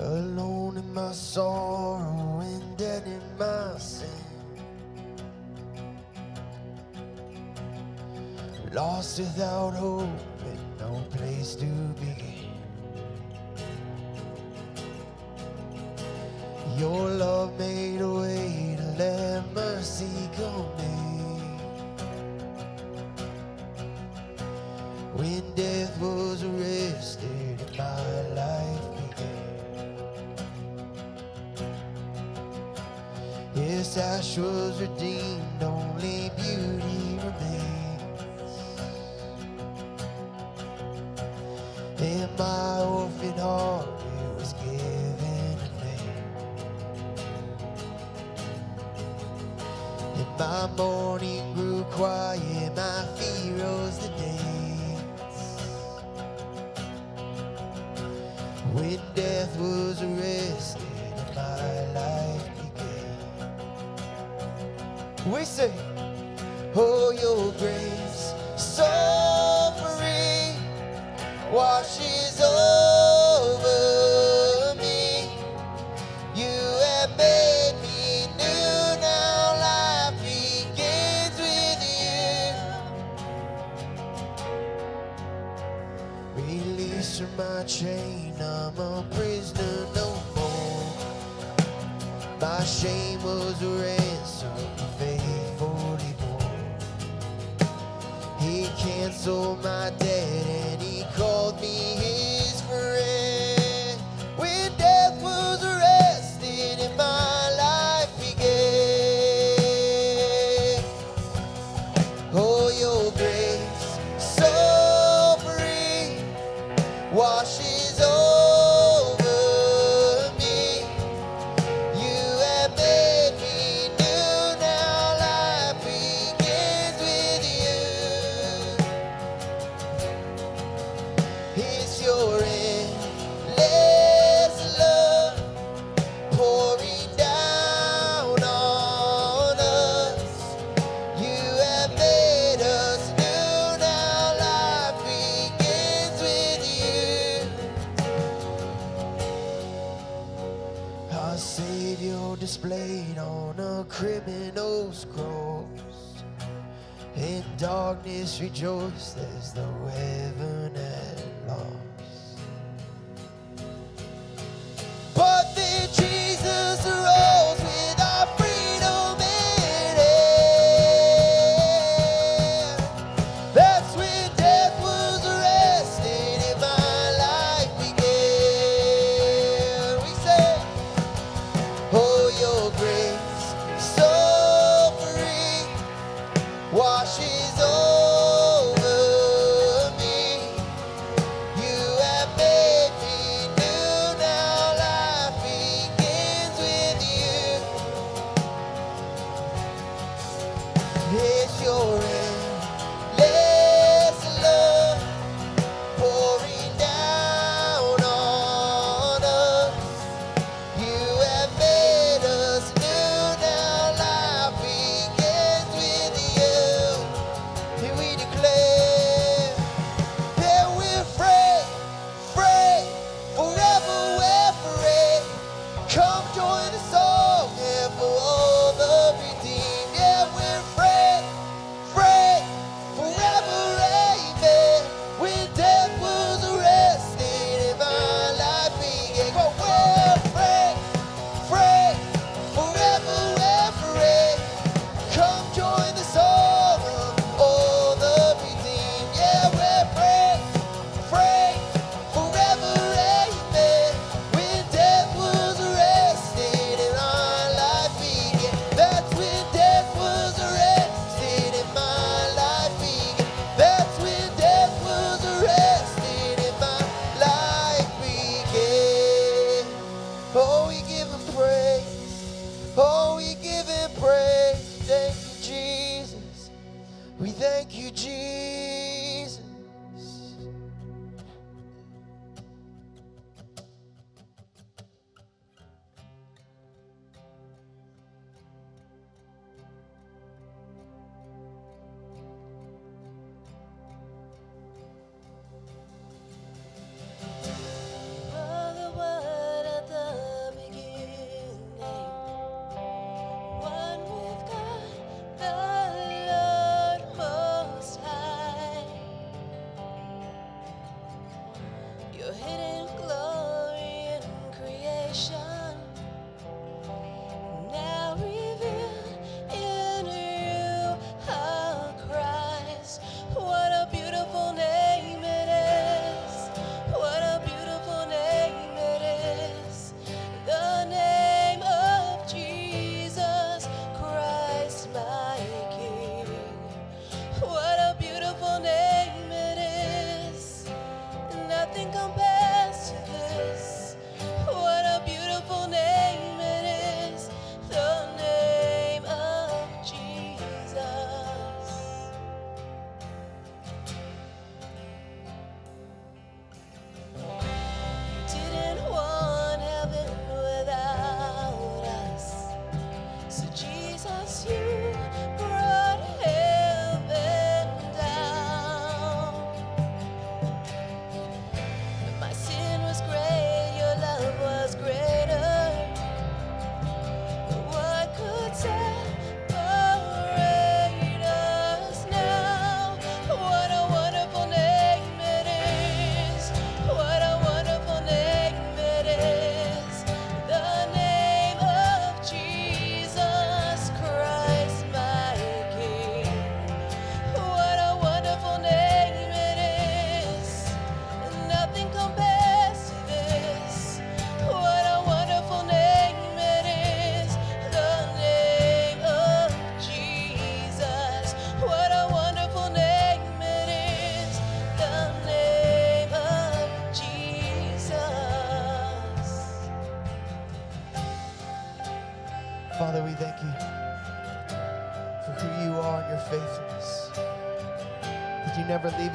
Alone in my sorrow and dead in my sin. Lost without hope and no place to begin. Your love made Our Savior displayed on a criminal's cross. In darkness rejoiced as though heaven had lost.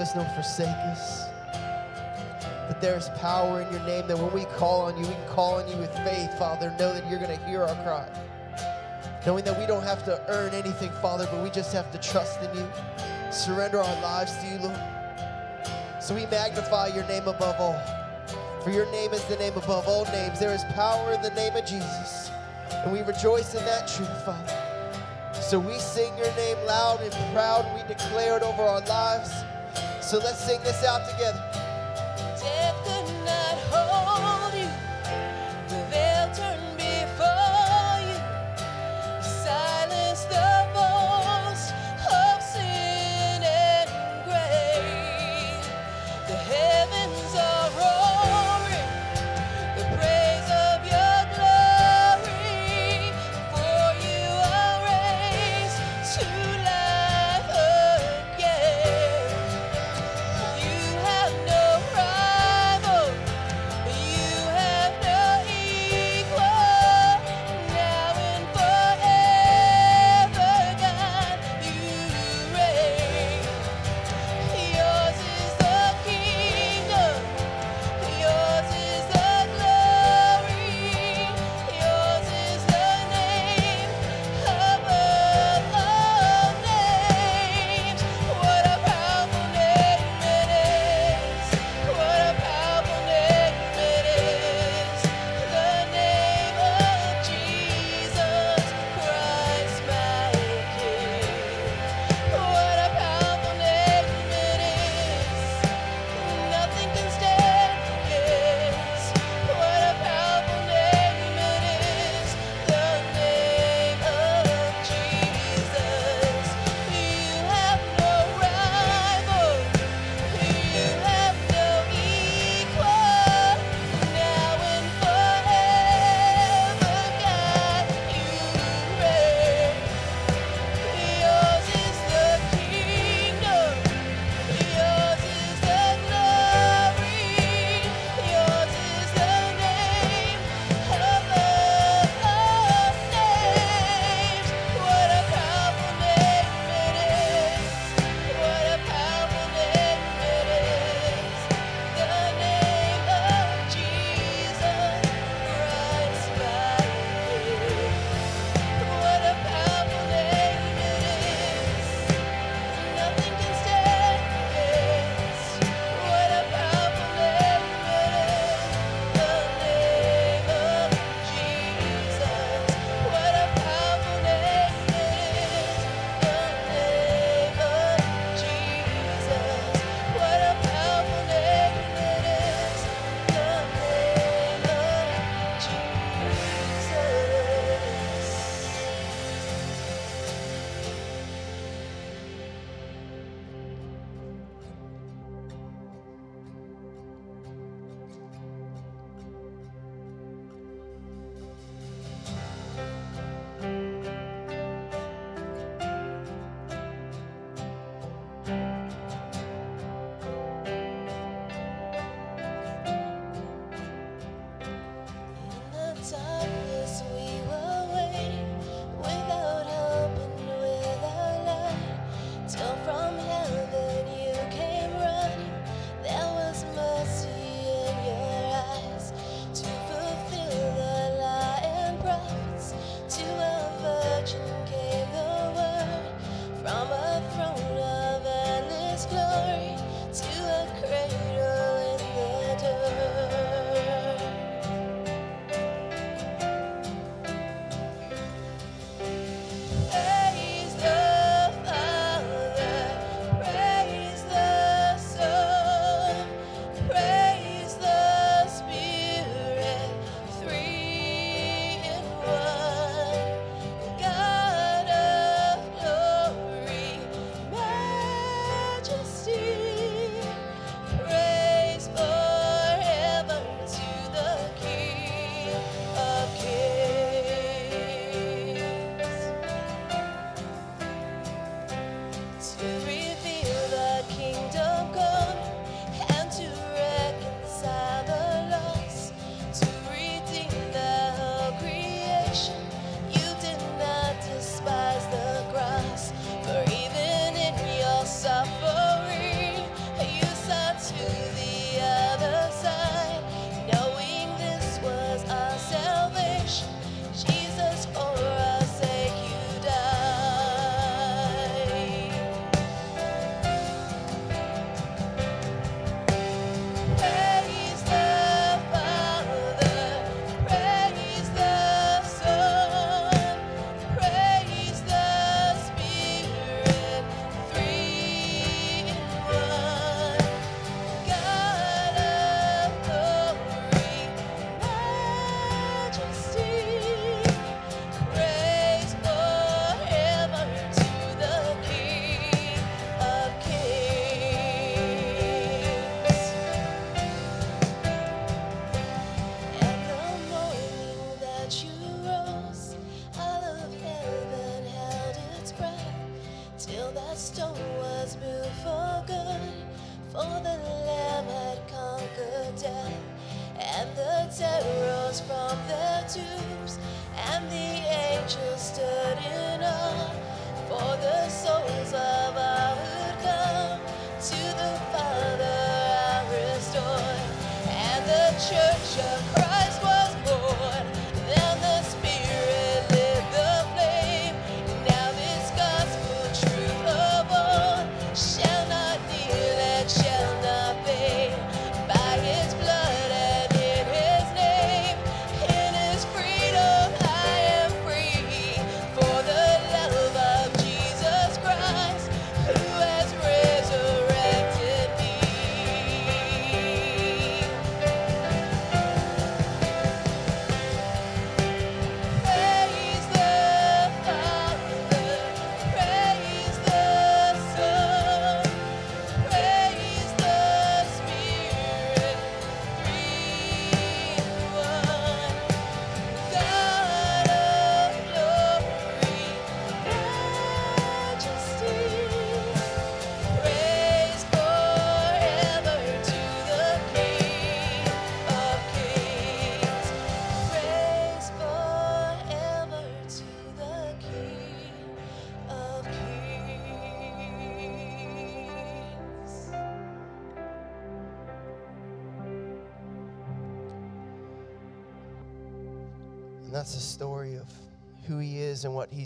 Us nor forsake us. That there is power in your name, that when we call on you, we can call on you with faith, Father. Know that you're going to hear our cry. Knowing that we don't have to earn anything, Father, but we just have to trust in you. Surrender our lives to you, Lord. So we magnify your name above all. For your name is the name above all names. There is power in the name of Jesus. And we rejoice in that truth, Father. So we sing your name loud and proud. We declare it over our lives. So let's sing this out together.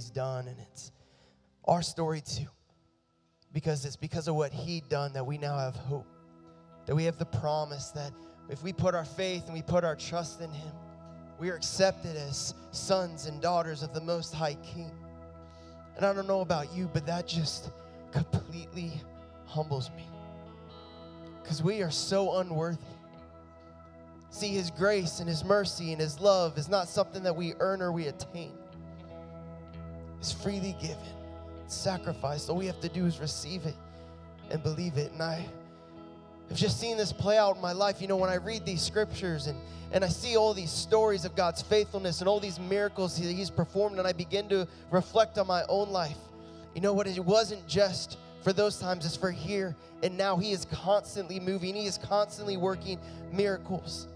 Done. And it's our story too. Because it's because of what he done that we now have hope. That we have the promise that if we put our faith and we put our trust in him, we are accepted as sons and daughters of the Most High King. And I don't know about you, but that just completely humbles me. Because we are so unworthy. See, His grace and His mercy and His love is not something that we earn or we attain. It's freely given, sacrificed. All we have to do is receive it and believe it. And I have just seen this play out in my life. You know, when I read these scriptures and, and I see all these stories of God's faithfulness and all these miracles that He's performed, and I begin to reflect on my own life. You know what? It wasn't just for those times, it's for here and now. He is constantly moving, He is constantly working miracles.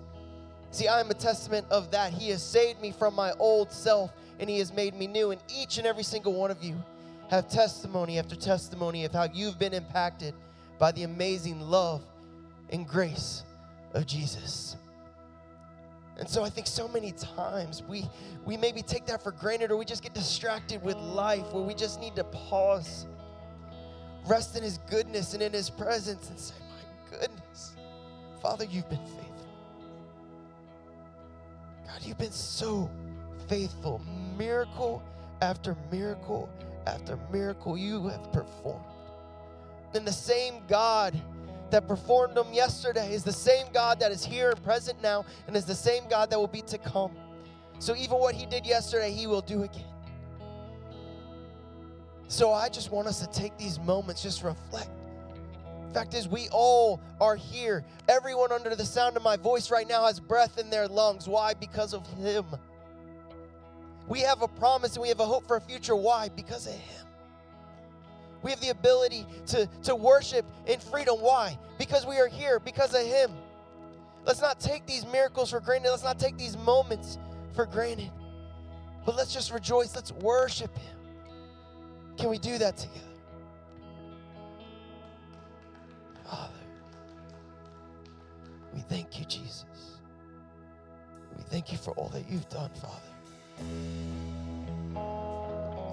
See, I am a testament of that. He has saved me from my old self and He has made me new. And each and every single one of you have testimony after testimony of how you've been impacted by the amazing love and grace of Jesus. And so I think so many times we we maybe take that for granted or we just get distracted with life where we just need to pause, rest in his goodness and in his presence and say, "My goodness. Father, you've been faithful. God, you've been so faithful. Miracle after miracle after miracle you have performed. Then the same God that performed them yesterday is the same God that is here and present now and is the same God that will be to come. So even what he did yesterday, he will do again. So I just want us to take these moments, just reflect. Fact is, we all are here. Everyone under the sound of my voice right now has breath in their lungs. Why? Because of Him. We have a promise and we have a hope for a future. Why? Because of Him. We have the ability to, to worship in freedom. Why? Because we are here, because of Him. Let's not take these miracles for granted. Let's not take these moments for granted. But let's just rejoice. Let's worship Him. Can we do that together? Father, we thank you, Jesus. We thank you for all that you've done, Father.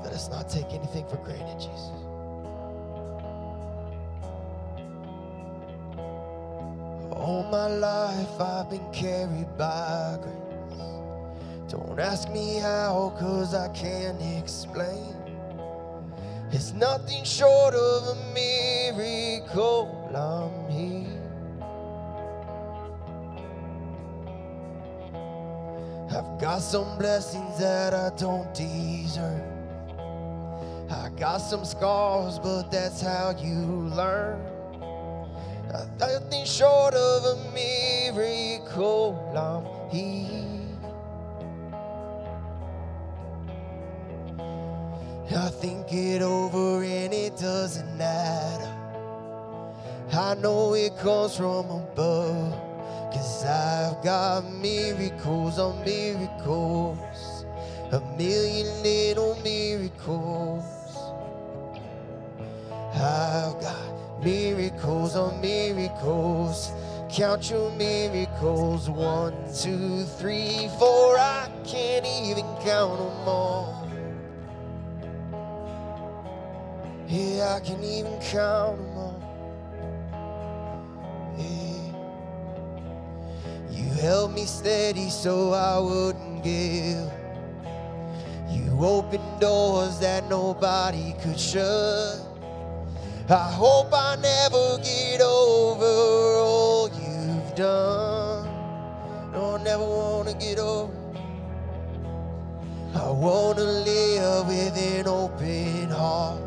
Let us not take anything for granted, Jesus. All my life I've been carried by grace. Don't ask me how, cause I can't explain. It's nothing short of a miracle. I'm here. I've got some blessings that I don't deserve. I got some scars, but that's how you learn. Nothing short of a miracle. I'm here. I think it over and it doesn't matter. I know it comes from above. Cause I've got miracles on miracles, a million little miracles. I've got miracles on miracles. Count your miracles. One, two, three, four. I can't even count them all. Yeah, I can even count held me steady so I wouldn't give. You opened doors that nobody could shut. I hope I never get over all you've done. No, I never wanna get over. I wanna live with an open heart.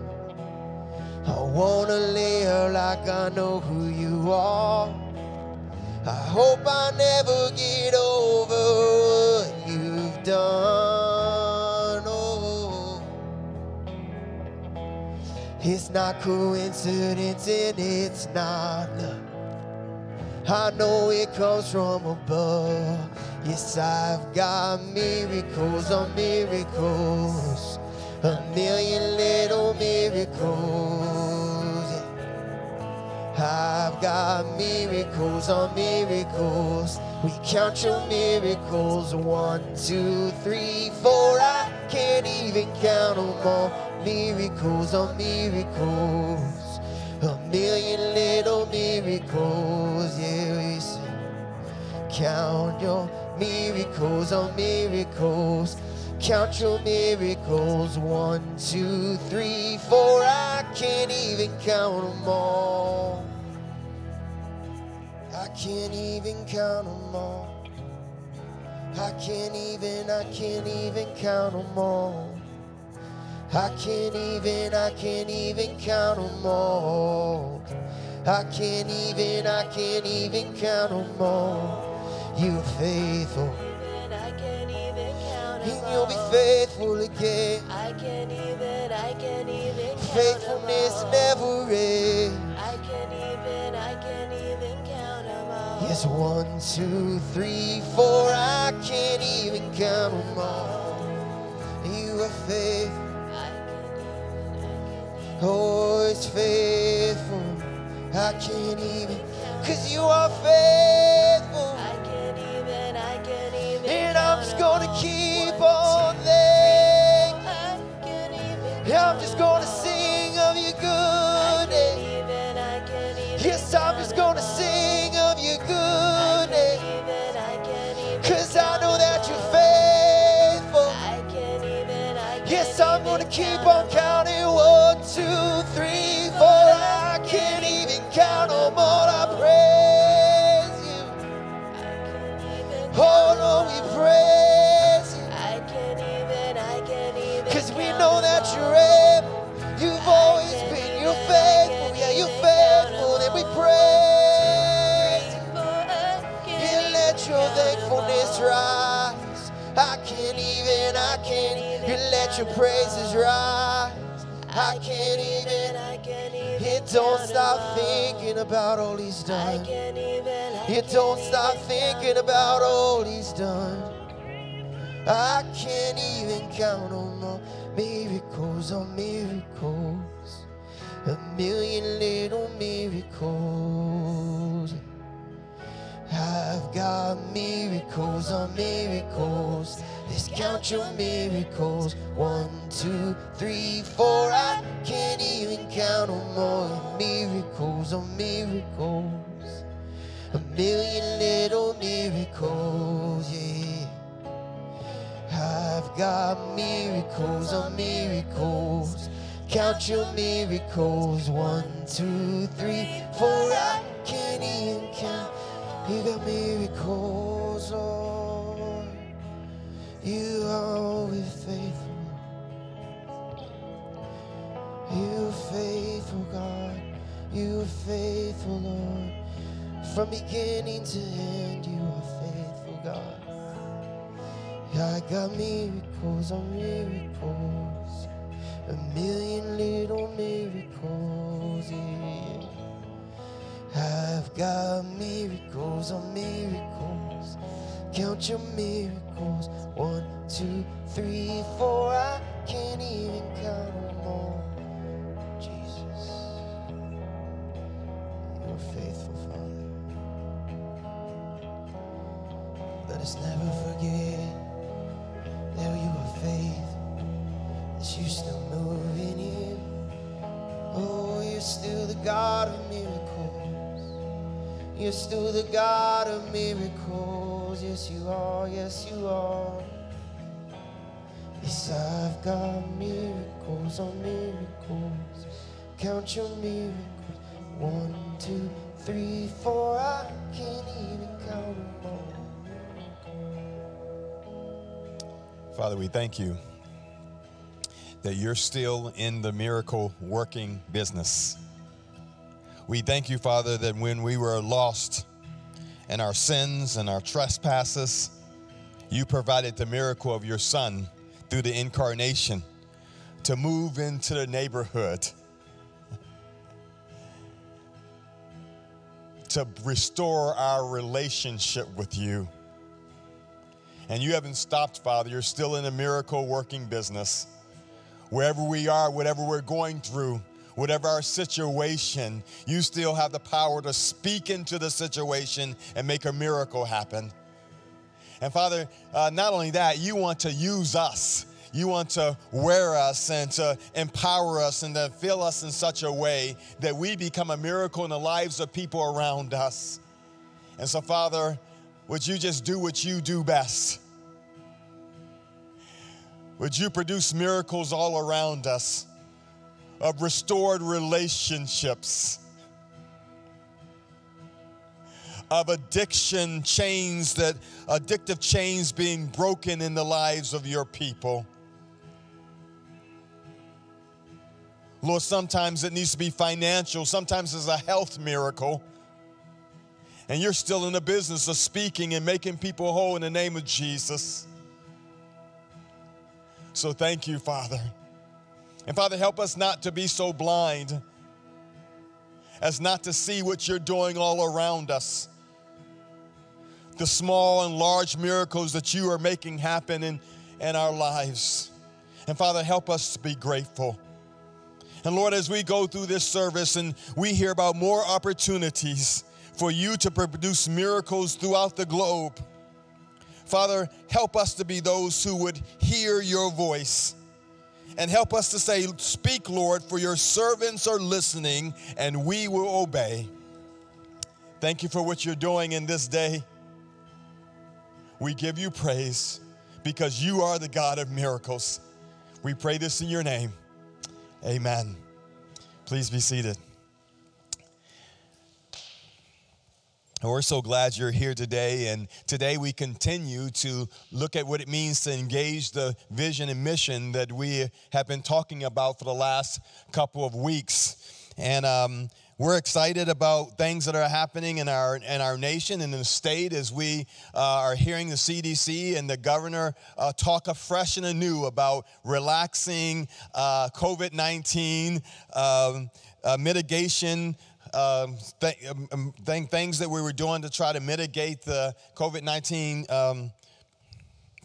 I wanna live like I know who you are. I hope I never get over what you've done. Oh. It's not coincidence and it's not luck. I know it comes from above. Yes, I've got miracles on miracles, a million little miracles. I've got miracles on miracles. We count your miracles. One, two, three, four. I can't even count them all. Miracles on miracles. A million little miracles. Yeah, we sing. Count your miracles on miracles. Count your miracles. One, two, three, four. I can't even count them all. I can't even count them all. I can't even, I can't even count them all. I can't even, I can't even count them all. I can't even, I can't even count them all. You're faithful, faithful again. I can't even, I can't even Faithfulness never ends. I can't even, I can't even count 'em all. Yes, one, two, three, four. I can't even count them all. You are faithful. I can't even, I can't even Oh, it's faithful. I can't even, cause you are faithful. Praises rise. I can't even, I can't even it don't stop thinking about all he's I done. can't even, I It don't stop thinking about all. he's done. I can't even count on all miracles on miracles, a million little miracles. I've got miracles on miracles. Count your miracles. One, two, three, four. I can't even count them all. Miracles on miracles. A million little miracles, yeah. I've got miracles on miracles. Count your miracles. One, two, three, four. I can't even count. You got miracles, Lord. You are always faithful. You are faithful, God. You are faithful, Lord. From beginning to end, you are faithful, God. I got miracles on miracles, a million little miracles. Yeah. I've got miracles on miracles, Count your miracles. One, two, three, four. I can't even count miracles on miracles. Count your miracles. One, two, three, four. I can't even count them all. Father, we thank you that you're still in the miracle working business. We thank you, Father, that when we were lost in our sins and our trespasses, you provided the miracle of your Son through the incarnation to move into the neighborhood, to restore our relationship with you. And you haven't stopped, Father. You're still in a miracle working business. Wherever we are, whatever we're going through, whatever our situation, you still have the power to speak into the situation and make a miracle happen. And Father, uh, not only that, you want to use us. You want to wear us and to empower us and to fill us in such a way that we become a miracle in the lives of people around us. And so, Father, would you just do what you do best? Would you produce miracles all around us of restored relationships, of addiction chains that addictive chains being broken in the lives of your people? Lord, sometimes it needs to be financial, sometimes it's a health miracle. And you're still in the business of speaking and making people whole in the name of Jesus. So thank you, Father. And Father, help us not to be so blind as not to see what you're doing all around us. The small and large miracles that you are making happen in, in our lives. And Father, help us to be grateful. And Lord, as we go through this service and we hear about more opportunities for you to produce miracles throughout the globe, Father, help us to be those who would hear your voice. And help us to say, Speak, Lord, for your servants are listening and we will obey. Thank you for what you're doing in this day. We give you praise because you are the God of miracles. We pray this in your name. Amen. Please be seated. We're so glad you're here today. And today we continue to look at what it means to engage the vision and mission that we have been talking about for the last couple of weeks. And um, we're excited about things that are happening in our in our nation and in the state as we uh, are hearing the CDC and the governor uh, talk afresh and anew about relaxing uh, COVID nineteen um, uh, mitigation. Um, th- um, th- things that we were doing to try to mitigate the COVID 19 um,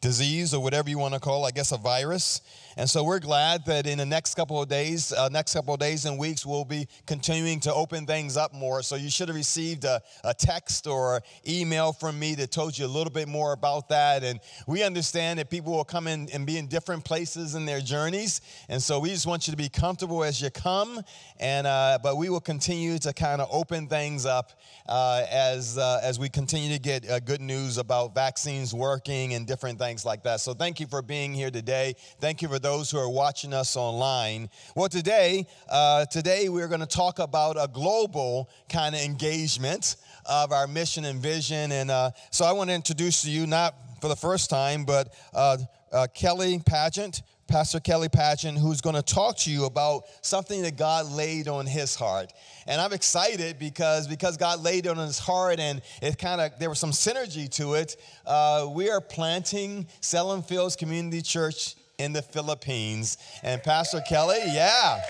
disease or whatever you want to call, it, I guess, a virus. And so we're glad that in the next couple of days, uh, next couple of days and weeks, we'll be continuing to open things up more. So you should have received a, a text or email from me that told you a little bit more about that. And we understand that people will come in and be in different places in their journeys. And so we just want you to be comfortable as you come. And uh, but we will continue to kind of open things up uh, as uh, as we continue to get uh, good news about vaccines working and different things like that. So thank you for being here today. Thank you for those who are watching us online. Well, today, uh, today we're going to talk about a global kind of engagement of our mission and vision. And uh, so I want to introduce to you, not for the first time, but uh, uh Kelly Pageant. Pastor Kelly Pageant, who's going to talk to you about something that God laid on his heart. And I'm excited because because God laid it on his heart and it kind of there was some synergy to it. Uh, we are planting Salem Fields Community Church in the Philippines. And Pastor Kelly, yeah.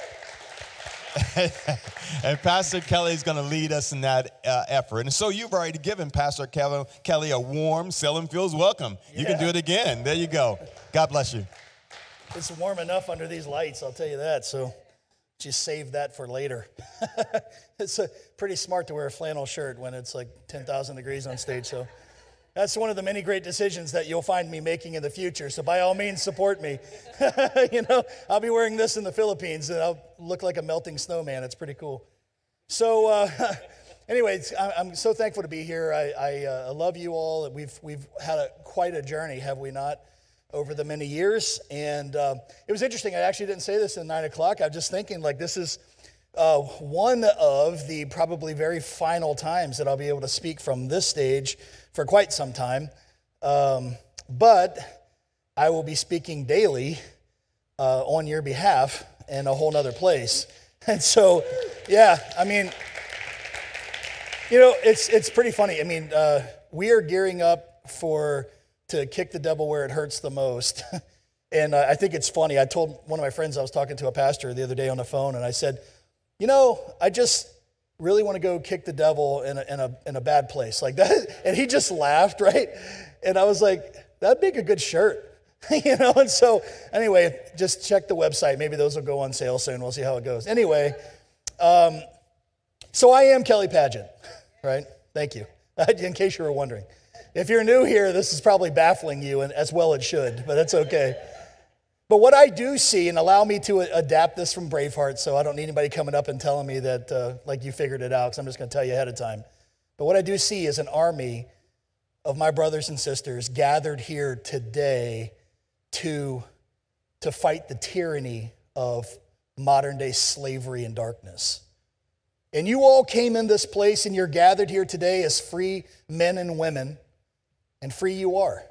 and Pastor Kelly is going to lead us in that uh, effort. And so you've already given Pastor Kelly a warm Salem Fields welcome. You can do it again. There you go. God bless you. It's warm enough under these lights, I'll tell you that. So just save that for later. it's a, pretty smart to wear a flannel shirt when it's like 10,000 degrees on stage. So that's one of the many great decisions that you'll find me making in the future. So by all means, support me. you know, I'll be wearing this in the Philippines and I'll look like a melting snowman. It's pretty cool. So, uh, anyways, I'm so thankful to be here. I, I uh, love you all. We've, we've had a, quite a journey, have we not, over the many years? And uh, it was interesting. I actually didn't say this in nine o'clock. I was just thinking, like, this is uh, one of the probably very final times that I'll be able to speak from this stage for quite some time. Um, but I will be speaking daily uh, on your behalf in a whole nother place. And so, yeah, I mean, you know, it's, it's pretty funny. I mean, uh, we are gearing up for to kick the devil where it hurts the most. and uh, I think it's funny. I told one of my friends I was talking to a pastor the other day on the phone, and I said, you know, I just really want to go kick the devil in a, in a, in a bad place like that. And he just laughed, right? And I was like, that'd make a good shirt. you know, and so anyway, just check the website. Maybe those will go on sale soon. We'll see how it goes. Anyway, um, so I am Kelly Pageant, right? Thank you. In case you were wondering. If you're new here, this is probably baffling you, and as well it should, but that's okay. But what I do see, and allow me to adapt this from Braveheart, so I don't need anybody coming up and telling me that, uh, like, you figured it out, because I'm just going to tell you ahead of time. But what I do see is an army of my brothers and sisters gathered here today to, to fight the tyranny of modern day slavery and darkness. And you all came in this place and you're gathered here today as free men and women, and free you are.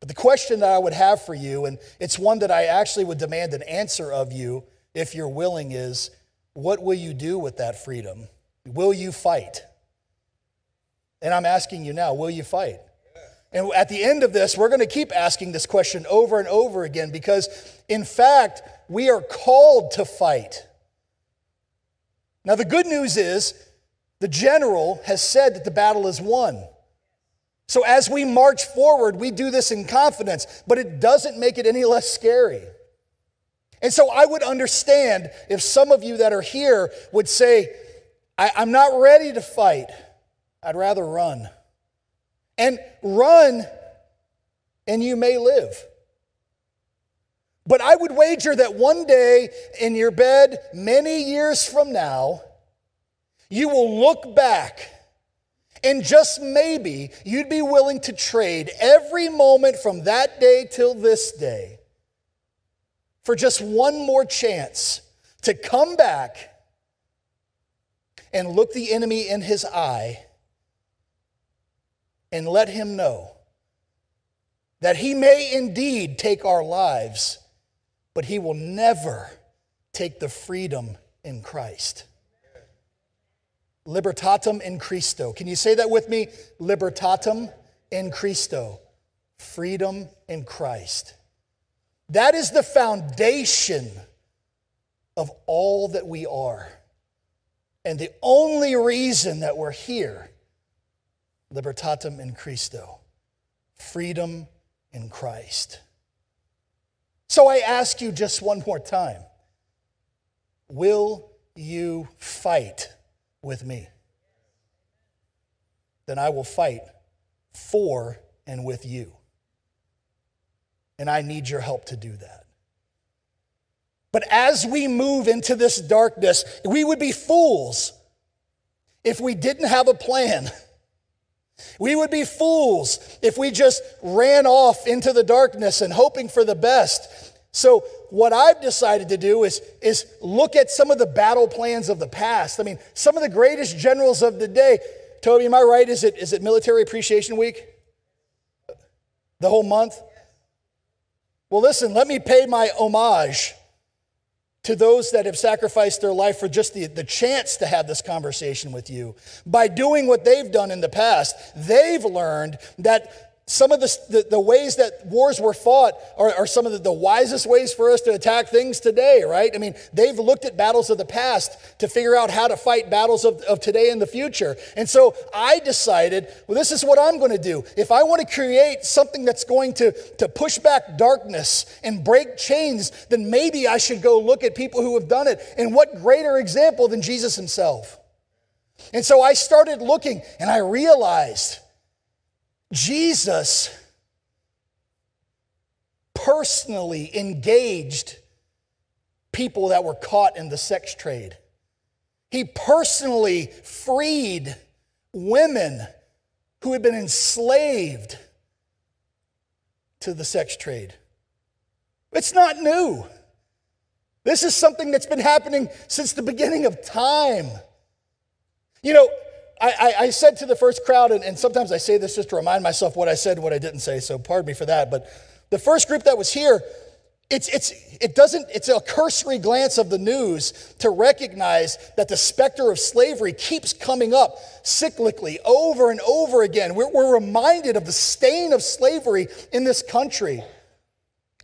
But the question that I would have for you, and it's one that I actually would demand an answer of you if you're willing, is what will you do with that freedom? Will you fight? And I'm asking you now, will you fight? And at the end of this, we're going to keep asking this question over and over again because, in fact, we are called to fight. Now, the good news is the general has said that the battle is won. So as we march forward, we do this in confidence, but it doesn't make it any less scary. And so I would understand if some of you that are here would say, I, am not ready to fight. I'd rather run. And run, and you may live. But I would wager that one day in your bed, many years from now, you will look back and just maybe you'd be willing to trade every moment from that day till this day for just one more chance to come back and look the enemy in his eye and let him know that he may indeed take our lives, but he will never take the freedom in Christ. Libertatem in Christo. Can you say that with me? Libertatem in Christo. Freedom in Christ. That is the foundation of all that we are. And the only reason that we're here, libertatem in Christo, freedom in Christ. So I ask you just one more time will you fight? With me. Then I will fight for and with you. And I need your help to do that. But as we move into this darkness, we would be fools if we didn't have a plan. We would be fools if we just ran off into the darkness and hoping for the best. So, what I've decided to do is, is look at some of the battle plans of the past. I mean, some of the greatest generals of the day. Toby, am I right? Is it, is it Military Appreciation Week? The whole month? Well, listen, let me pay my homage to those that have sacrificed their life for just the, the chance to have this conversation with you. By doing what they've done in the past, they've learned that some of the, the, the, ways that wars were fought are, are some of the, the, wisest ways for us to attack things today, right? I mean, they've looked at battles of the past to figure out how to fight battles of, of today and the future. And so I decided, well, this is what I'm going to do. If I want to create something that's going to, to push back darkness and break chains, then maybe I should go look at people who have done it. And what greater example than Jesus himself? And so I started looking and I realized Jesus personally engaged people that were caught in the sex trade. He personally freed women who had been enslaved to the sex trade. It's not new. This is something that's been happening since the beginning of time. You know, I, I, said to the first crowd, and, and sometimes I say this just to remind myself what I said and what I didn't say, so pardon me for that. But the first group that was here, it's, it's, it doesn't, it's a cursory glance of the news to recognize that the specter of slavery keeps coming up cyclically over and over again. We're, we're reminded of the stain of slavery in this country.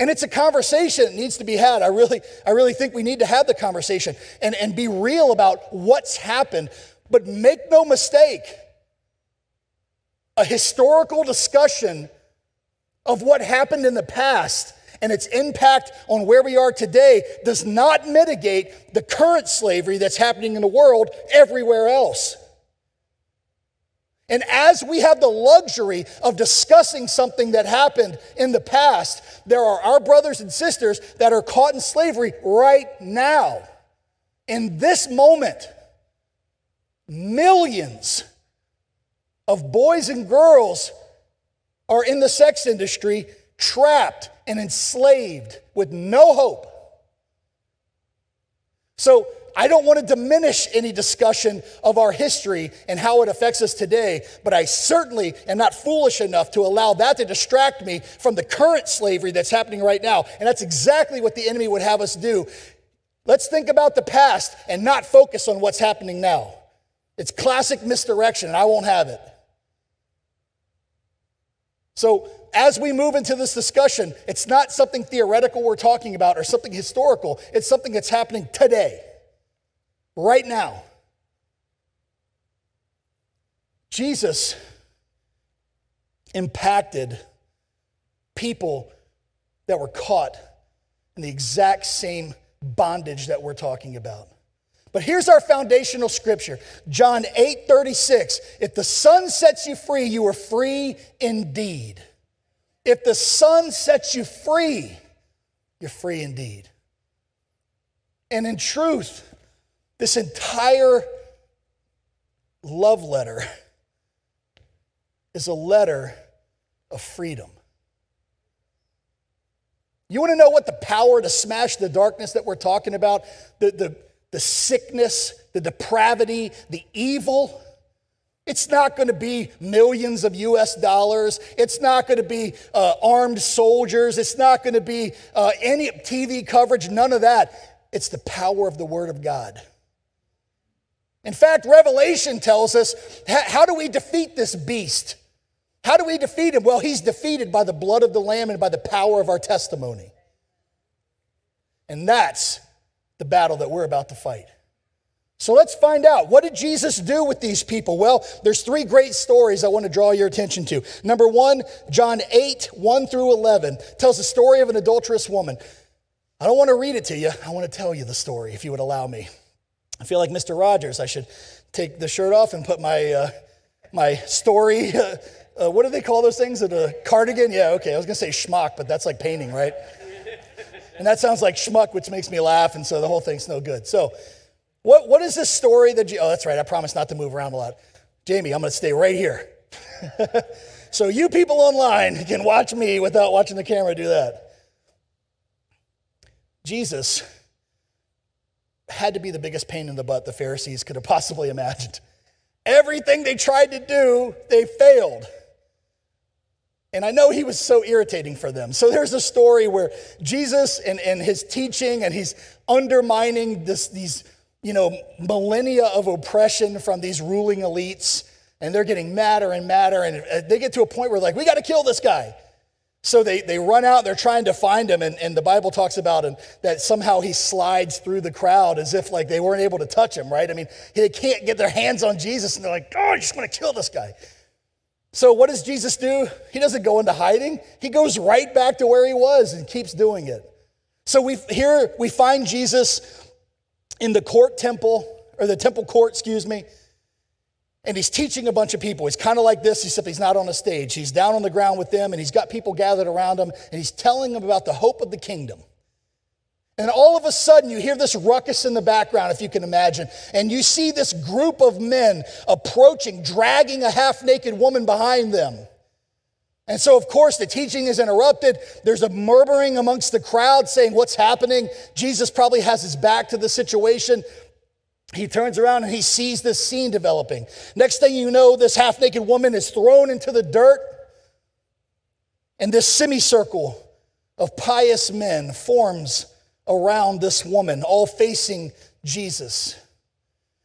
And it's a conversation that needs to be had. I really, I really think we need to have the conversation and, and be real about what's happened. But make no mistake, a historical discussion of what happened in the past and its impact on where we are today does not mitigate the current slavery that's happening in the world everywhere else. And as we have the luxury of discussing something that happened in the past, there are our brothers and sisters that are caught in slavery right now. In this moment, millions of boys and girls are in the sex industry trapped and enslaved with no hope. So, I don't want to diminish any discussion of our history and how it affects us today, but I certainly am not foolish enough to allow that to distract me from the current slavery that's happening right now. And that's exactly what the enemy would have us do. Let's think about the past and not focus on what's happening now. It's classic misdirection, and I won't have it. So, as we move into this discussion, it's not something theoretical we're talking about or something historical. It's something that's happening today, right now. Jesus impacted people that were caught in the exact same bondage that we're talking about. But here's our foundational scripture John 8 36. If the Son sets you free, you are free indeed. If the Son sets you free, you're free indeed. And in truth, this entire love letter is a letter of freedom. You want to know what the power to smash the darkness that we're talking about? The, the, the sickness, the depravity, the evil. It's not going to be millions of US dollars. It's not going to be uh, armed soldiers. It's not going to be uh, any TV coverage, none of that. It's the power of the Word of God. In fact, Revelation tells us how do we defeat this beast? How do we defeat him? Well, he's defeated by the blood of the Lamb and by the power of our testimony. And that's the battle that we're about to fight. So let's find out. What did Jesus do with these people? Well, there's three great stories I want to draw your attention to. Number one, John 8, 1 through 11, tells the story of an adulterous woman. I don't want to read it to you. I want to tell you the story, if you would allow me. I feel like Mr. Rogers. I should take the shirt off and put my, uh, my story. Uh, uh, what do they call those things? A cardigan? Yeah, okay. I was going to say schmuck, but that's like painting, right? And that sounds like schmuck, which makes me laugh, and so the whole thing's no good. So, what, what is this story that oh, that's right, I promise not to move around a lot. Jamie, I'm gonna stay right here. so, you people online can watch me without watching the camera do that. Jesus had to be the biggest pain in the butt the Pharisees could have possibly imagined. Everything they tried to do, they failed. And I know he was so irritating for them. So there's a story where Jesus and, and his teaching, and he's undermining this, these, you know, millennia of oppression from these ruling elites. And they're getting madder and madder. And uh, they get to a point where, like, we got to kill this guy. So they, they run out, they're trying to find him, and, and the Bible talks about him that somehow he slides through the crowd as if like they weren't able to touch him, right? I mean, they can't get their hands on Jesus, and they're like, oh, I just want to kill this guy. So what does Jesus do? He doesn't go into hiding. He goes right back to where he was and keeps doing it. So we here we find Jesus in the court temple, or the temple court, excuse me, and he's teaching a bunch of people. He's kind of like this, except he's not on a stage. He's down on the ground with them, and he's got people gathered around him, and he's telling them about the hope of the kingdom. And all of a sudden, you hear this ruckus in the background, if you can imagine, and you see this group of men approaching, dragging a half naked woman behind them. And so, of course, the teaching is interrupted. There's a murmuring amongst the crowd saying, What's happening? Jesus probably has his back to the situation. He turns around and he sees this scene developing. Next thing you know, this half naked woman is thrown into the dirt, and this semicircle of pious men forms around this woman, all facing Jesus.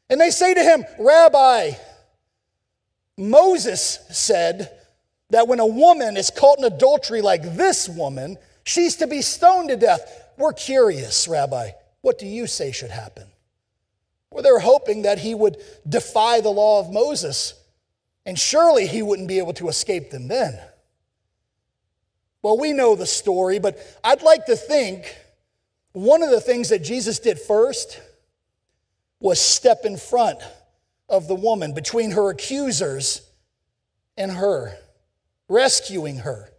And they say to him, Rabbi, Moses said that when a woman is caught in adultery like this woman, she's to be stoned to death. We're curious, Rabbi. What do you say should happen? Well, they're hoping that he would defy the law of Moses, and surely he wouldn't be able to escape them then. Well, we know the story, but I'd like to think one of the things that Jesus did first was step in front of the woman between her accusers and her, rescuing her.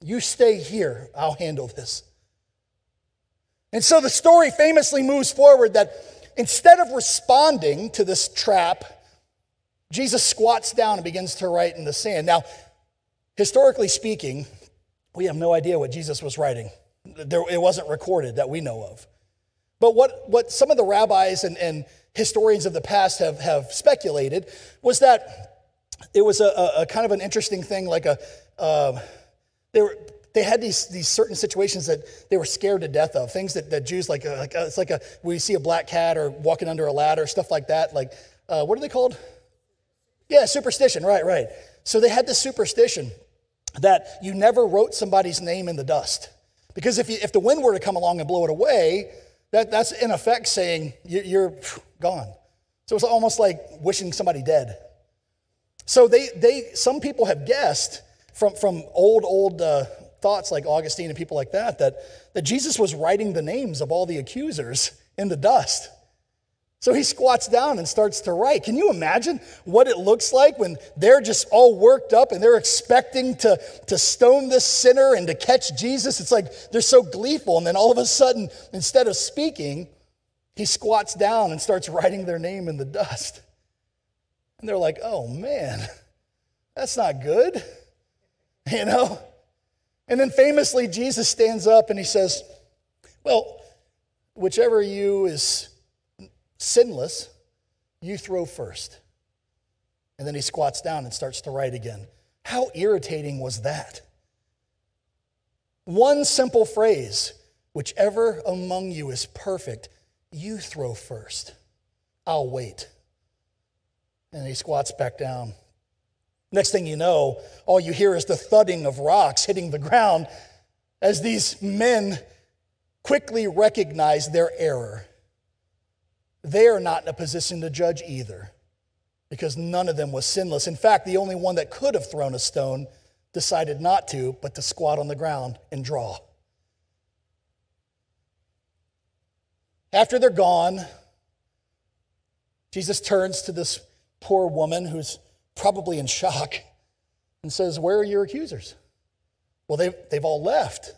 You stay here, I'll handle this. And so the story famously moves forward that Instead of responding to this trap, Jesus squats down and begins to write in the sand. Now, historically speaking, we have no idea what Jesus was writing. There, it wasn't recorded that we know of. But what, what some of the rabbis and, and historians of the past have, have speculated was that it was a, a, a kind of an interesting thing, like a, uh, they were, they had these, these certain situations that they were scared to death of things that, that jews like, uh, like uh, it's like a we see a black cat or walking under a ladder stuff like that like uh, what are they called? Yeah superstition right right. So they had this superstition that you never wrote somebody's name in the dust because if, you, if the wind were to come along and blow it away that, that's in effect saying you, you're gone so it's almost like wishing somebody dead so they, they some people have guessed from, from old old uh, thoughts like Augustine and people like that, that, that Jesus was writing the names of all the accusers in the dust. So he squats down and starts to write. Can you imagine what it looks like when they're just all worked up and they're expecting to, to stone this sinner and to catch Jesus? It's like they're so gleeful. And then all of a sudden, instead of speaking, he squats down and starts writing their name in the dust. And they're like, oh man, that's not good. You know? And then famously, Jesus stands up and he says, Well, whichever you is sinless, you throw first. And then he squats down and starts to write again. How irritating was that? One simple phrase whichever among you is perfect, you throw first. I'll wait. And he squats back down. Next thing you know, all you hear is the thudding of rocks hitting the ground as these men quickly recognize their error. They are not in a position to judge either because none of them was sinless. In fact, the only one that could have thrown a stone decided not to, but to squat on the ground and draw. After they're gone, Jesus turns to this poor woman who's probably in shock, and says, Where are your accusers? Well, they've, they've all left.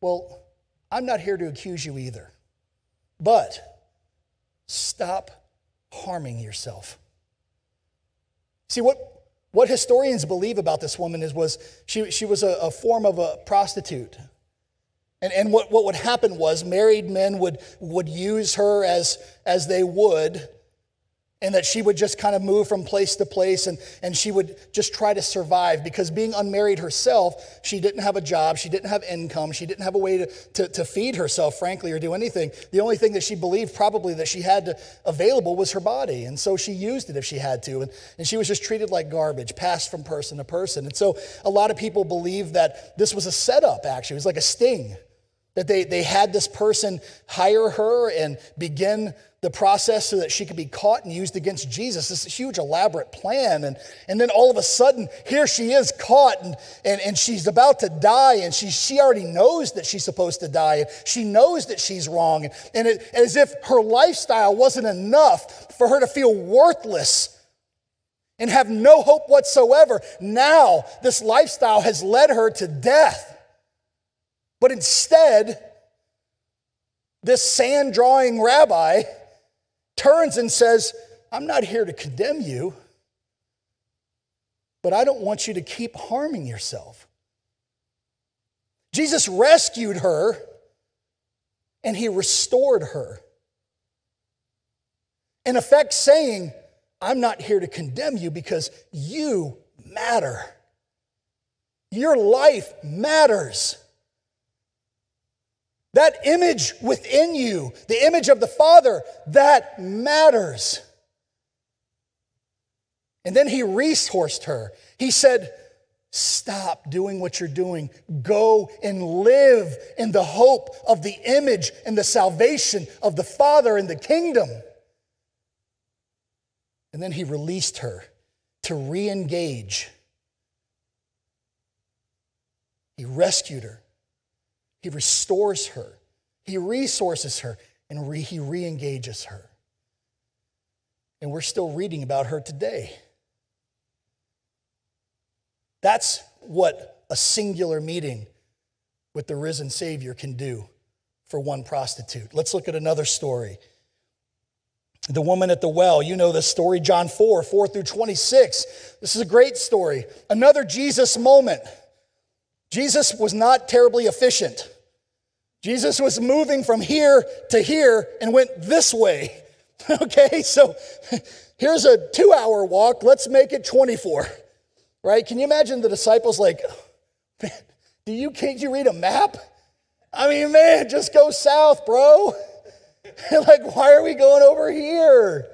Well, I'm not here to accuse you either. But stop harming yourself. See, what, what historians believe about this woman is was she, she was a, a form of a prostitute. And, and what, what would happen was married men would, would use her as, as they would and that she would just kind of move from place to place and, and she would just try to survive because being unmarried herself, she didn't have a job, she didn't have income, she didn't have a way to, to, to feed herself, frankly, or do anything. The only thing that she believed probably that she had to, available was her body. And so she used it if she had to. And, and she was just treated like garbage, passed from person to person. And so a lot of people believe that this was a setup, actually. It was like a sting. That they, they had this person hire her and begin the process so that she could be caught and used against Jesus. This huge, elaborate plan. And, and then all of a sudden, here she is caught and, and, and she's about to die. And she, she already knows that she's supposed to die. And she knows that she's wrong. And it, as if her lifestyle wasn't enough for her to feel worthless and have no hope whatsoever. Now, this lifestyle has led her to death. But instead, this sand drawing rabbi turns and says, I'm not here to condemn you, but I don't want you to keep harming yourself. Jesus rescued her and he restored her. In effect, saying, I'm not here to condemn you because you matter. Your life matters. That image within you, the image of the Father, that matters. And then he resourced her. He said, Stop doing what you're doing. Go and live in the hope of the image and the salvation of the Father and the kingdom. And then he released her to re engage. He rescued her. He restores her, He resources her, and re- He re engages her. And we're still reading about her today. That's what a singular meeting with the risen Savior can do for one prostitute. Let's look at another story. The woman at the well, you know this story, John 4, 4 through 26. This is a great story. Another Jesus moment. Jesus was not terribly efficient. Jesus was moving from here to here and went this way. Okay, so here's a two hour walk. Let's make it 24. Right? Can you imagine the disciples like, do you, can't you read a map? I mean, man, just go south, bro. like, why are we going over here?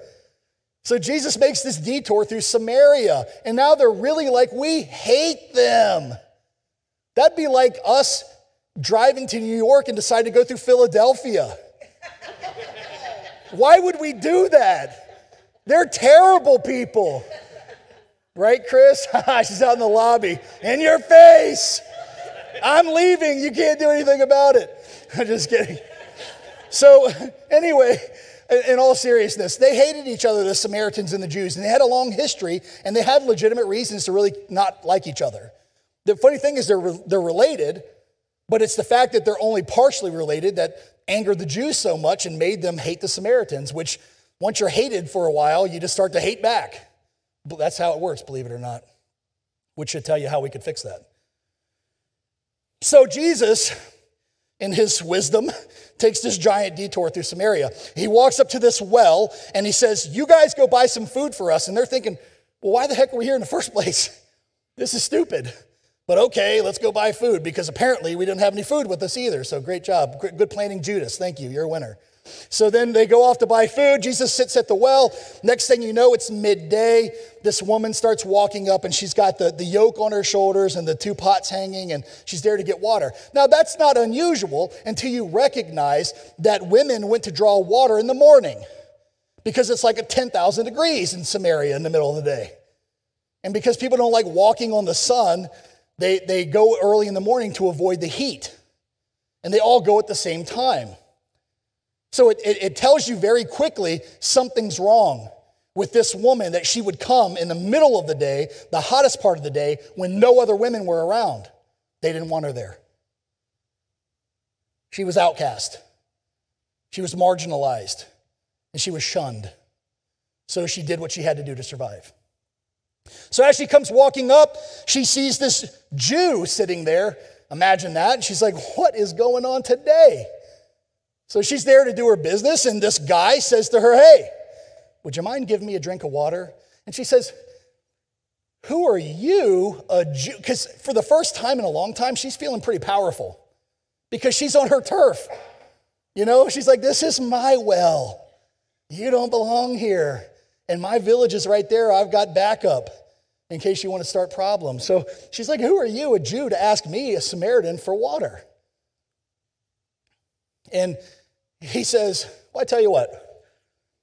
So Jesus makes this detour through Samaria, and now they're really like, we hate them. That'd be like us driving to New York and decide to go through Philadelphia. Why would we do that? They're terrible people. Right, Chris? She's out in the lobby. In your face. I'm leaving. You can't do anything about it. I'm just kidding. So, anyway, in all seriousness, they hated each other, the Samaritans and the Jews, and they had a long history, and they had legitimate reasons to really not like each other. The funny thing is, they're, they're related, but it's the fact that they're only partially related that angered the Jews so much and made them hate the Samaritans, which once you're hated for a while, you just start to hate back. That's how it works, believe it or not, which should tell you how we could fix that. So Jesus, in his wisdom, takes this giant detour through Samaria. He walks up to this well and he says, You guys go buy some food for us. And they're thinking, Well, why the heck are we here in the first place? This is stupid. But okay, let's go buy food because apparently we didn't have any food with us either. So great job. Good planning, Judas. Thank you. You're a winner. So then they go off to buy food. Jesus sits at the well. Next thing you know, it's midday. This woman starts walking up and she's got the, the yoke on her shoulders and the two pots hanging and she's there to get water. Now, that's not unusual until you recognize that women went to draw water in the morning because it's like at 10,000 degrees in Samaria in the middle of the day. And because people don't like walking on the sun, they, they go early in the morning to avoid the heat, and they all go at the same time. So it, it, it tells you very quickly something's wrong with this woman that she would come in the middle of the day, the hottest part of the day, when no other women were around. They didn't want her there. She was outcast, she was marginalized, and she was shunned. So she did what she had to do to survive. So as she comes walking up, she sees this Jew sitting there. Imagine that. And she's like, What is going on today? So she's there to do her business, and this guy says to her, Hey, Would you mind giving me a drink of water? And she says, Who are you, a Jew? Because for the first time in a long time, she's feeling pretty powerful because she's on her turf. You know, she's like, This is my well. You don't belong here. And my village is right there. I've got backup in case you want to start problems. So she's like, Who are you, a Jew, to ask me, a Samaritan, for water? And he says, Well, I tell you what,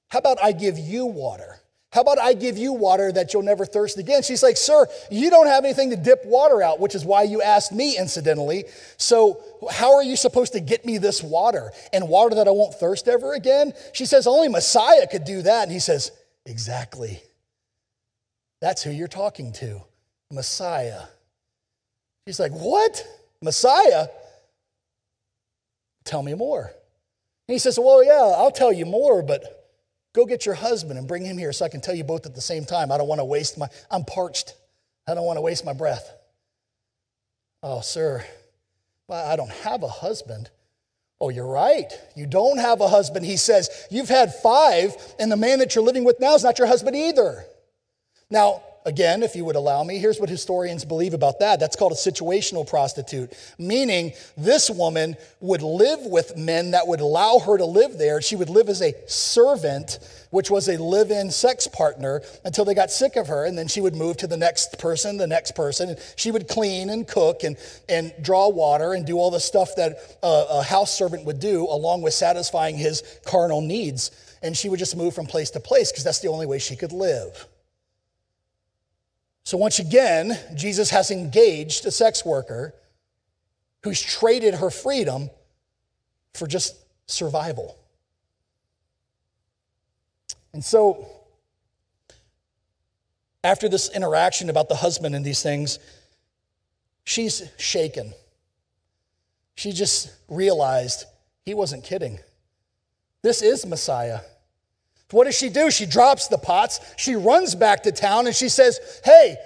how about I give you water? How about I give you water that you'll never thirst again? She's like, Sir, you don't have anything to dip water out, which is why you asked me, incidentally. So, how are you supposed to get me this water and water that I won't thirst ever again? She says, Only Messiah could do that. And he says, Exactly. That's who you're talking to Messiah. She's like, What? Messiah? Tell me more. And he says, Well, yeah, I'll tell you more, but Go get your husband and bring him here so I can tell you both at the same time. I don't want to waste my, I'm parched. I don't want to waste my breath. Oh, sir, I don't have a husband. Oh, you're right. You don't have a husband. He says, You've had five, and the man that you're living with now is not your husband either. Now, Again, if you would allow me, here's what historians believe about that. That's called a situational prostitute, meaning this woman would live with men that would allow her to live there. She would live as a servant, which was a live in sex partner, until they got sick of her. And then she would move to the next person, the next person. And she would clean and cook and, and draw water and do all the stuff that a, a house servant would do, along with satisfying his carnal needs. And she would just move from place to place because that's the only way she could live. So, once again, Jesus has engaged a sex worker who's traded her freedom for just survival. And so, after this interaction about the husband and these things, she's shaken. She just realized he wasn't kidding. This is Messiah. What does she do? She drops the pots. She runs back to town and she says, Hey,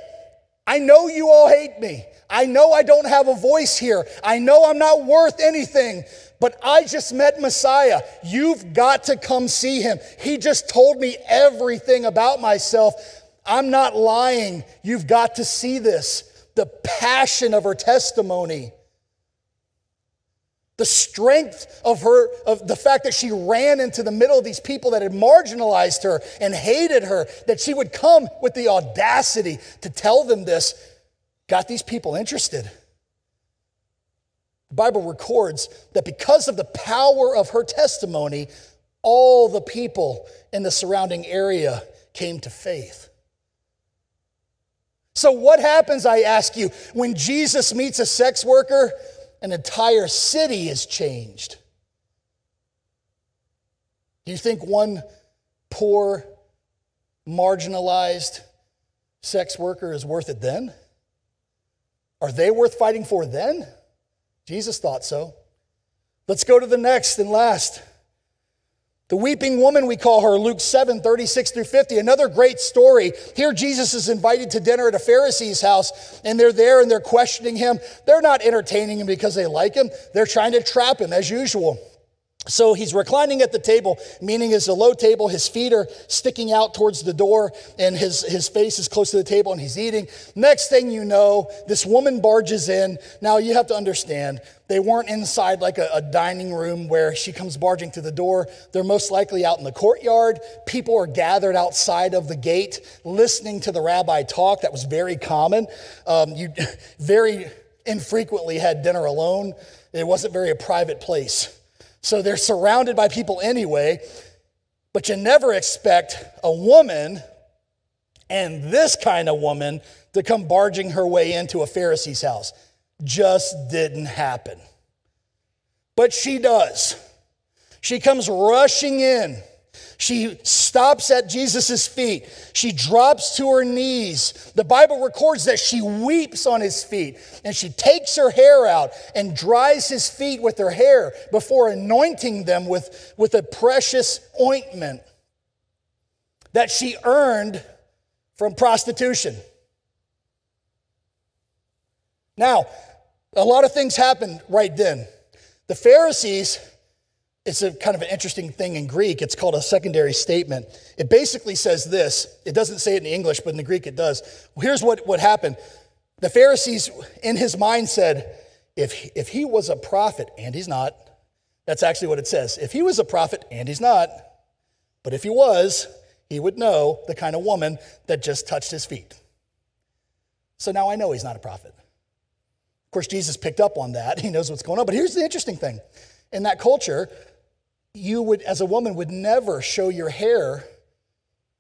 I know you all hate me. I know I don't have a voice here. I know I'm not worth anything, but I just met Messiah. You've got to come see him. He just told me everything about myself. I'm not lying. You've got to see this. The passion of her testimony the strength of her, of the fact that she ran into the middle of these people that had marginalized her and hated her, that she would come with the audacity to tell them this, got these people interested. The Bible records that because of the power of her testimony, all the people in the surrounding area came to faith. So, what happens, I ask you, when Jesus meets a sex worker? An entire city is changed. Do you think one poor, marginalized sex worker is worth it then? Are they worth fighting for then? Jesus thought so. Let's go to the next and last. The weeping woman, we call her, Luke 7, 36 through 50. Another great story. Here, Jesus is invited to dinner at a Pharisee's house, and they're there and they're questioning him. They're not entertaining him because they like him, they're trying to trap him, as usual. So he's reclining at the table, meaning it's a low table. His feet are sticking out towards the door, and his, his face is close to the table, and he's eating. Next thing you know, this woman barges in. Now, you have to understand, they weren't inside like a, a dining room where she comes barging through the door. They're most likely out in the courtyard. People are gathered outside of the gate listening to the rabbi talk. That was very common. Um, you very infrequently had dinner alone, it wasn't very a private place. So they're surrounded by people anyway, but you never expect a woman and this kind of woman to come barging her way into a Pharisee's house. Just didn't happen. But she does. She comes rushing in she stops at Jesus' feet. She drops to her knees. The Bible records that she weeps on his feet and she takes her hair out and dries his feet with her hair before anointing them with, with a precious ointment that she earned from prostitution. Now, a lot of things happened right then. The Pharisees it's a kind of an interesting thing in Greek. It's called a secondary statement. It basically says this. It doesn't say it in English, but in the Greek it does. Here's what, what happened. The Pharisees, in his mind, said, if, if he was a prophet, and he's not, that's actually what it says. If he was a prophet, and he's not, but if he was, he would know the kind of woman that just touched his feet. So now I know he's not a prophet. Of course, Jesus picked up on that. He knows what's going on. But here's the interesting thing in that culture, you would, as a woman, would never show your hair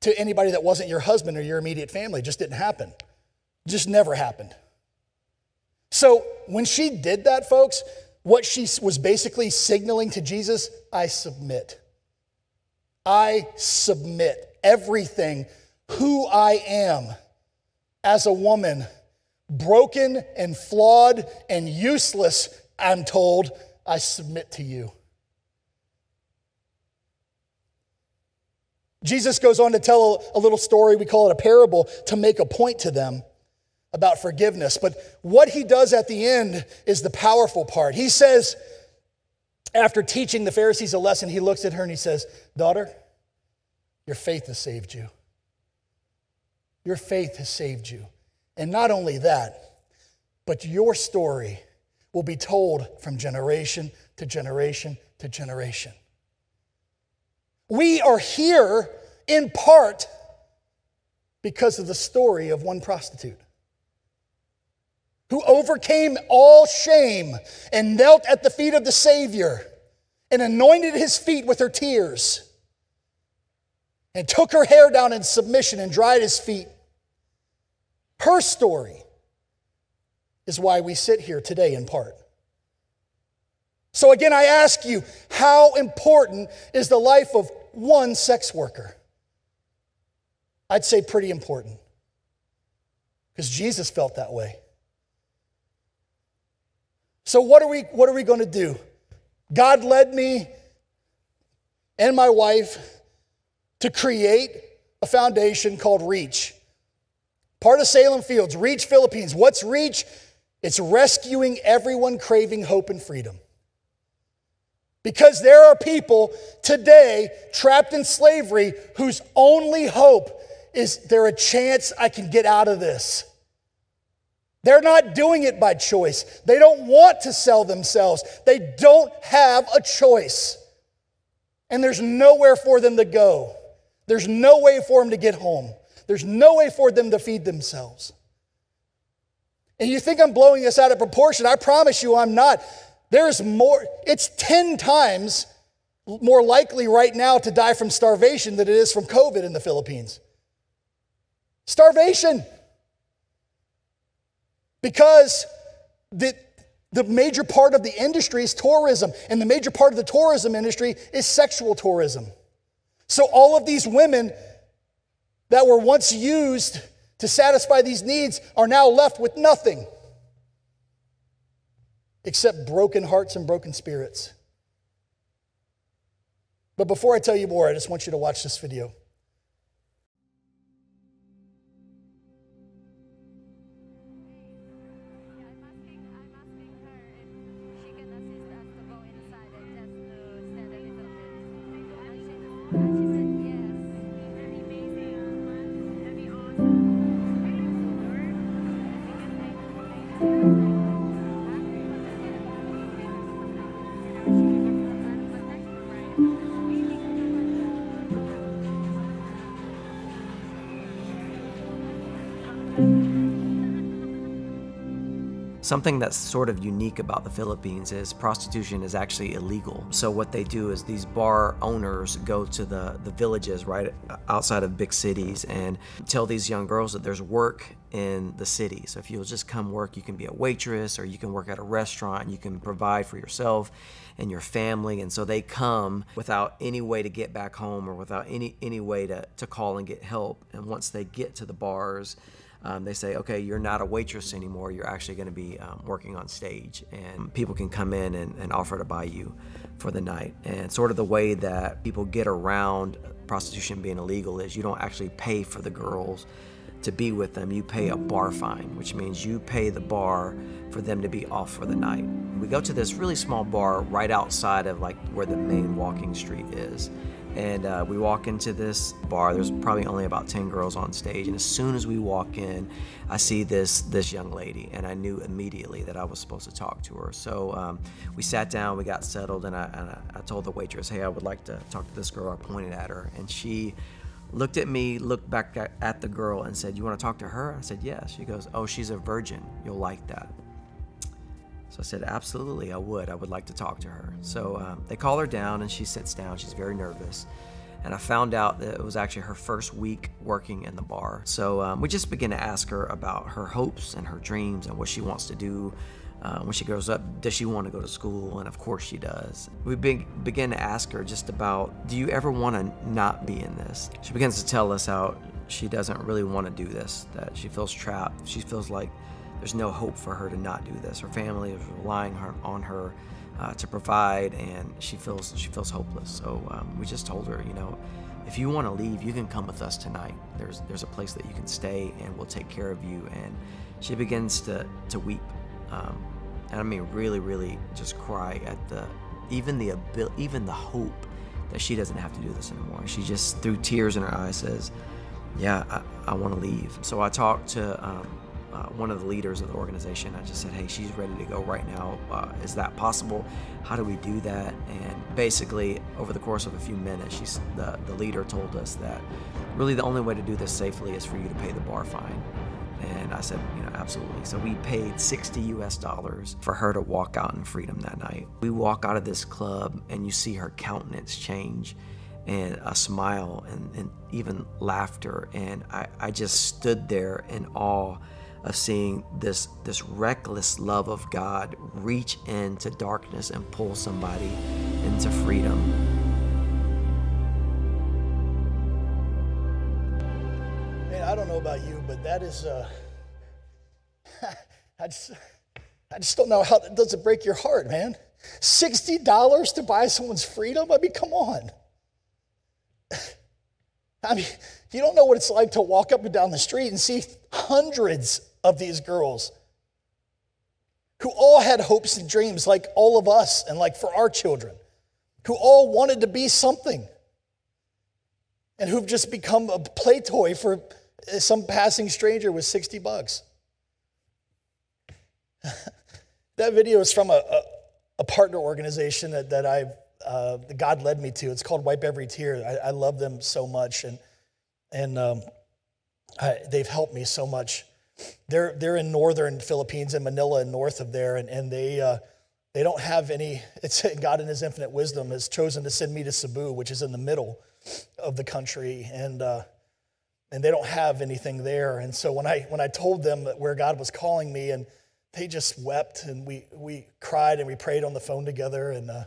to anybody that wasn't your husband or your immediate family. It just didn't happen. Just never happened. So when she did that, folks, what she was basically signaling to Jesus, I submit. I submit everything, who I am as a woman, broken and flawed and useless, I'm told, I submit to you. Jesus goes on to tell a little story, we call it a parable, to make a point to them about forgiveness. But what he does at the end is the powerful part. He says, after teaching the Pharisees a lesson, he looks at her and he says, Daughter, your faith has saved you. Your faith has saved you. And not only that, but your story will be told from generation to generation to generation. We are here in part because of the story of one prostitute who overcame all shame and knelt at the feet of the Savior and anointed his feet with her tears and took her hair down in submission and dried his feet. Her story is why we sit here today in part. So, again, I ask you, how important is the life of one sex worker? I'd say pretty important because Jesus felt that way. So, what are we, what are we going to do? God led me and my wife to create a foundation called REACH. Part of Salem Fields, REACH Philippines. What's REACH? It's rescuing everyone craving hope and freedom. Because there are people today trapped in slavery whose only hope is there a chance I can get out of this? They're not doing it by choice. They don't want to sell themselves. They don't have a choice. And there's nowhere for them to go. There's no way for them to get home. There's no way for them to feed themselves. And you think I'm blowing this out of proportion. I promise you I'm not. There's more, it's 10 times more likely right now to die from starvation than it is from COVID in the Philippines. Starvation. Because the, the major part of the industry is tourism, and the major part of the tourism industry is sexual tourism. So all of these women that were once used to satisfy these needs are now left with nothing except broken hearts and broken spirits. But before I tell you more, I just want you to watch this video. Something that's sort of unique about the Philippines is prostitution is actually illegal. So what they do is these bar owners go to the, the villages right outside of big cities and tell these young girls that there's work in the city. So if you'll just come work, you can be a waitress or you can work at a restaurant, you can provide for yourself and your family. And so they come without any way to get back home or without any, any way to, to call and get help. And once they get to the bars, um, they say, okay, you're not a waitress anymore. You're actually going to be um, working on stage, and people can come in and, and, offer to buy you for the night. And sort of the way that people get around prostitution being illegal is you don't actually pay for the girls to be with them. You pay a bar fine, which means you pay the bar for them to be off for the night. We go to this really small bar right outside of like where the main walking street is. And uh, we walk into this bar. There's probably only about 10 girls on stage. And as soon as we walk in, I see this this young lady, and I knew immediately that I was supposed to talk to her. So um, we sat down, we got settled, and, I, and I, I told the waitress, "Hey, I would like to talk to this girl." I pointed at her, and she looked at me, looked back at, at the girl, and said, "You want to talk to her?" I said, "Yes." She goes, "Oh, she's a virgin. You'll like that." I said, Absolutely, I would. I would like to talk to her. So um, they call her down and she sits down. She's very nervous. And I found out that it was actually her first week working in the bar. So um, we just began to ask her about her hopes and her dreams and what she wants to do uh, when she grows up. Does she want to go to school? And of course she does. We be- begin to ask her just about do you ever want to not be in this? She begins to tell us how she doesn't really want to do this, that she feels trapped. She feels like there's no hope for her to not do this. Her family is relying on her uh, to provide, and she feels she feels hopeless. So um, we just told her, you know, if you want to leave, you can come with us tonight. There's there's a place that you can stay, and we'll take care of you. And she begins to to weep, um, and I mean really, really just cry at the even the abil- even the hope that she doesn't have to do this anymore. She just through tears in her eyes says, "Yeah, I, I want to leave." So I talked to. Um, uh, one of the leaders of the organization. I just said, hey, she's ready to go right now. Uh, is that possible? How do we do that? And basically, over the course of a few minutes, she's, the, the leader told us that really the only way to do this safely is for you to pay the bar fine. And I said, you know, absolutely. So we paid 60 US dollars for her to walk out in freedom that night. We walk out of this club and you see her countenance change and a smile and, and even laughter. And I, I just stood there in awe of seeing this this reckless love of God reach into darkness and pull somebody into freedom. Man, I don't know about you, but that is uh I just I just don't know how that doesn't break your heart, man. $60 to buy someone's freedom? I mean, come on. I mean, you don't know what it's like to walk up and down the street and see hundreds of these girls who all had hopes and dreams, like all of us and like for our children, who all wanted to be something, and who've just become a play toy for some passing stranger with 60 bucks. that video is from a, a, a partner organization that, that I've, uh, God led me to. It's called Wipe Every Tear. I, I love them so much, and, and um, I, they've helped me so much they're, they're in northern Philippines, in Manila and north of there, and, and they, uh, they don't have any. It's God in His infinite wisdom has chosen to send me to Cebu, which is in the middle of the country, and uh, and they don't have anything there. And so when I when I told them where God was calling me, and they just wept, and we we cried and we prayed on the phone together, and uh,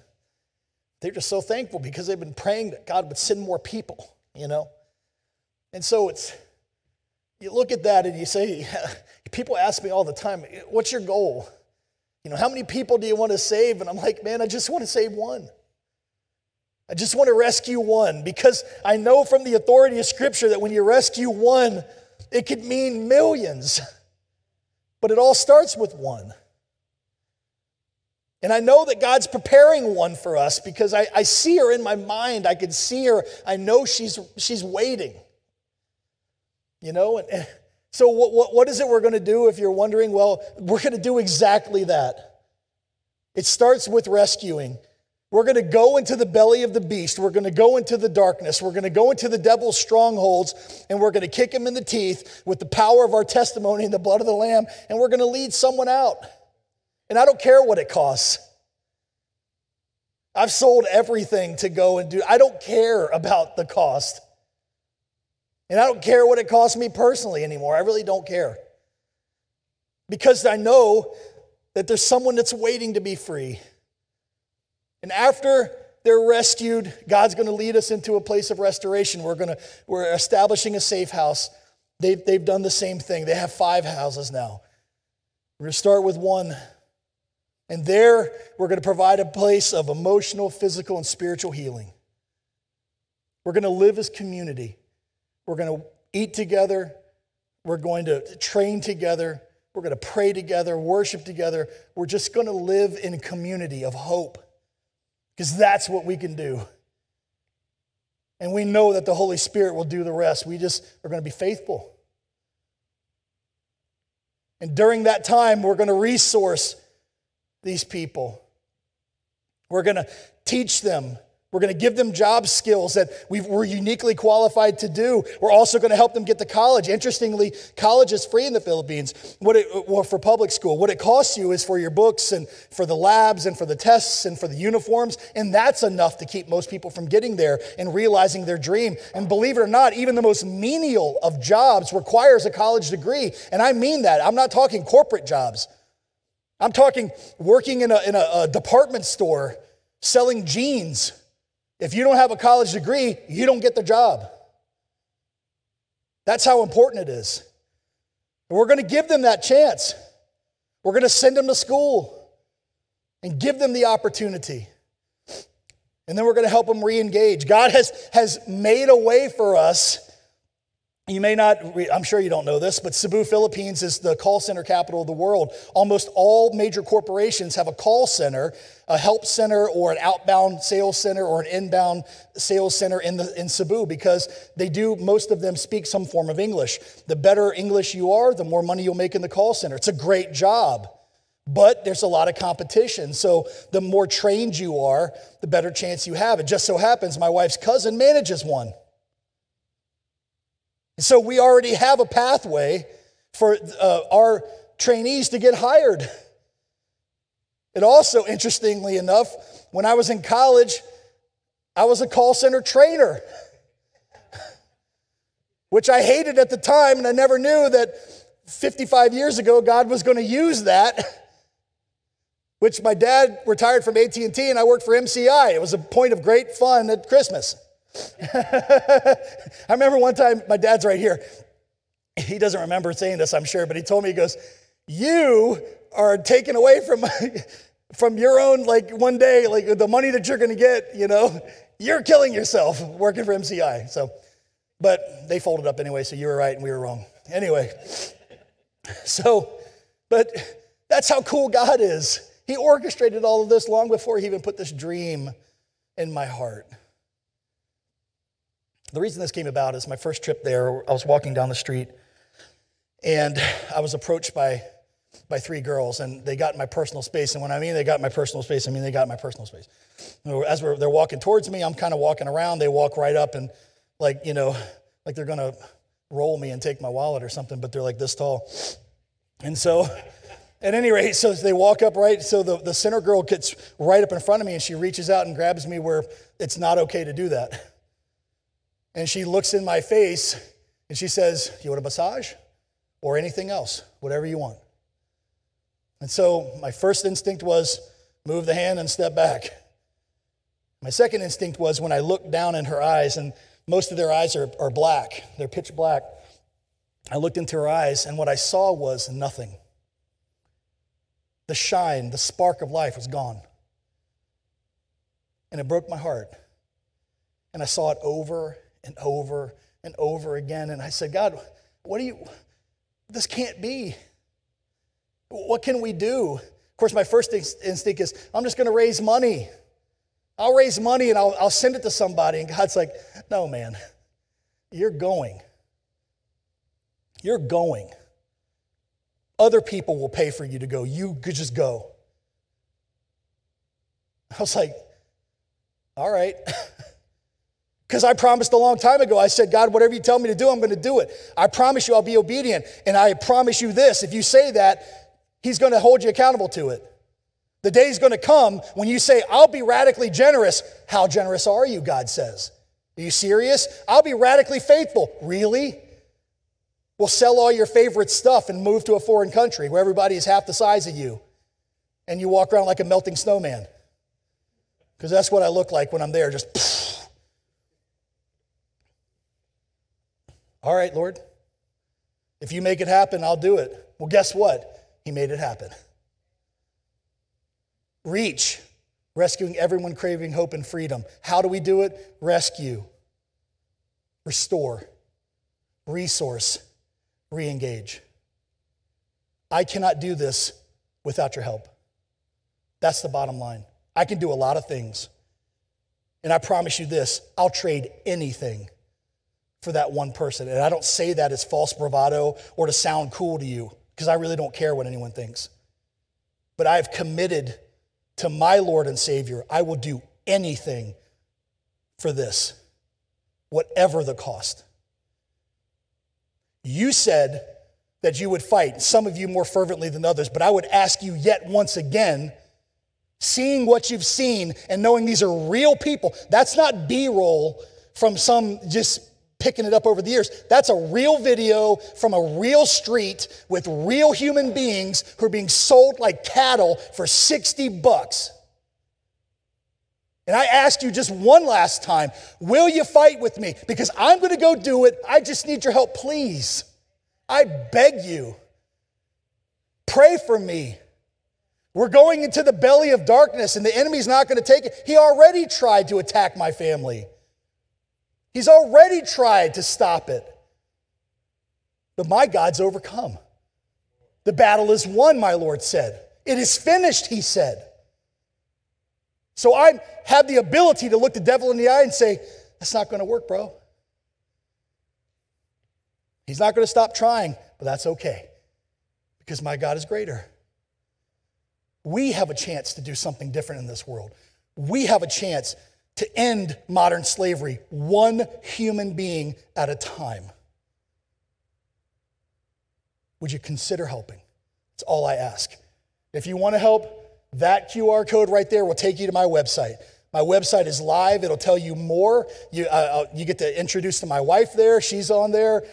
they're just so thankful because they've been praying that God would send more people, you know. And so it's you look at that and you say, people ask me all the time, what's your goal? You know, how many people do you want to save? And I'm like, man, I just want to save one. I just want to rescue one because I know from the authority of Scripture that when you rescue one, it could mean millions. But it all starts with one. And I know that God's preparing one for us because I, I see her in my mind. I can see her. I know she's, she's waiting. You know, and, eh, so what, what, what is it we're going to do if you're wondering? Well, we're going to do exactly that. It starts with rescuing. We're going to go into the belly of the beast. We're going to go into the darkness. We're going to go into the devil's strongholds and we're going to kick him in the teeth with the power of our testimony and the blood of the Lamb. And we're going to lead someone out. And I don't care what it costs. I've sold everything to go and do. I don't care about the cost. And I don't care what it costs me personally anymore. I really don't care. Because I know that there's someone that's waiting to be free. And after they're rescued, God's going to lead us into a place of restoration. We're going to we're establishing a safe house. They've, they've done the same thing. They have five houses now. We're going to start with one. And there, we're going to provide a place of emotional, physical, and spiritual healing. We're going to live as community. We're going to eat together. We're going to train together. we're going to pray together, worship together. We're just going to live in community of hope because that's what we can do. And we know that the Holy Spirit will do the rest. We just are going to be faithful. And during that time, we're going to resource these people. We're going to teach them we're going to give them job skills that we are uniquely qualified to do. We're also going to help them get to college. Interestingly, college is free in the Philippines. What it, well, for public school, what it costs you is for your books and for the labs and for the tests and for the uniforms, and that's enough to keep most people from getting there and realizing their dream. And believe it or not, even the most menial of jobs requires a college degree, and I mean that. I'm not talking corporate jobs. I'm talking working in a, in a, a department store selling jeans if you don't have a college degree, you don't get the job. That's how important it is. And we're going to give them that chance. We're going to send them to school and give them the opportunity. And then we're going to help them re engage. God has, has made a way for us you may not, I'm sure you don't know this, but Cebu, Philippines is the call center capital of the world. Almost all major corporations have a call center, a help center, or an outbound sales center, or an inbound sales center in, the, in Cebu because they do, most of them speak some form of English. The better English you are, the more money you'll make in the call center. It's a great job, but there's a lot of competition. So the more trained you are, the better chance you have. It just so happens my wife's cousin manages one. So we already have a pathway for uh, our trainees to get hired. It also, interestingly enough, when I was in college, I was a call center trainer, which I hated at the time, and I never knew that 55 years ago God was going to use that. Which my dad retired from AT&T and I worked for MCI. It was a point of great fun at Christmas. I remember one time, my dad's right here. He doesn't remember saying this, I'm sure, but he told me, he goes, You are taken away from, from your own, like one day, like the money that you're going to get, you know, you're killing yourself working for MCI. So, but they folded up anyway, so you were right and we were wrong. Anyway, so, but that's how cool God is. He orchestrated all of this long before he even put this dream in my heart. The reason this came about is my first trip there, I was walking down the street and I was approached by, by three girls and they got my personal space. And when I mean they got my personal space, I mean they got my personal space. As they're walking towards me, I'm kind of walking around. They walk right up and like, you know, like they're going to roll me and take my wallet or something, but they're like this tall. And so, at any rate, so they walk up right, so the, the center girl gets right up in front of me and she reaches out and grabs me where it's not okay to do that. And she looks in my face and she says, You want a massage or anything else? Whatever you want. And so my first instinct was move the hand and step back. My second instinct was when I looked down in her eyes, and most of their eyes are, are black, they're pitch black. I looked into her eyes, and what I saw was nothing. The shine, the spark of life was gone. And it broke my heart. And I saw it over and over and over again. And I said, God, what do you, this can't be. What can we do? Of course, my first instinct is, I'm just going to raise money. I'll raise money and I'll, I'll send it to somebody. And God's like, no, man, you're going. You're going. Other people will pay for you to go. You could just go. I was like, all right. Because I promised a long time ago, I said, God, whatever you tell me to do, I'm going to do it. I promise you I'll be obedient. And I promise you this if you say that, He's going to hold you accountable to it. The day's going to come when you say, I'll be radically generous. How generous are you? God says. Are you serious? I'll be radically faithful. Really? Well, sell all your favorite stuff and move to a foreign country where everybody is half the size of you and you walk around like a melting snowman. Because that's what I look like when I'm there, just. All right, Lord, if you make it happen, I'll do it. Well, guess what? He made it happen. Reach, rescuing everyone craving hope and freedom. How do we do it? Rescue, restore, resource, re engage. I cannot do this without your help. That's the bottom line. I can do a lot of things. And I promise you this I'll trade anything for that one person. And I don't say that as false bravado or to sound cool to you, because I really don't care what anyone thinks. But I've committed to my Lord and Savior. I will do anything for this, whatever the cost. You said that you would fight, some of you more fervently than others, but I would ask you yet once again seeing what you've seen and knowing these are real people. That's not B roll from some just picking it up over the years. That's a real video from a real street with real human beings who are being sold like cattle for 60 bucks. And I ask you just one last time will you fight with me? Because I'm going to go do it. I just need your help, please. I beg you. Pray for me. We're going into the belly of darkness, and the enemy's not going to take it. He already tried to attack my family, he's already tried to stop it. But my God's overcome. The battle is won, my Lord said. It is finished, he said. So I have the ability to look the devil in the eye and say, That's not going to work, bro. He's not going to stop trying, but that's okay because my God is greater. We have a chance to do something different in this world. We have a chance to end modern slavery one human being at a time. Would you consider helping? That's all I ask. If you want to help, that QR code right there will take you to my website. My website is live. It'll tell you more. You, uh, uh you get to introduce to my wife there. She's on there.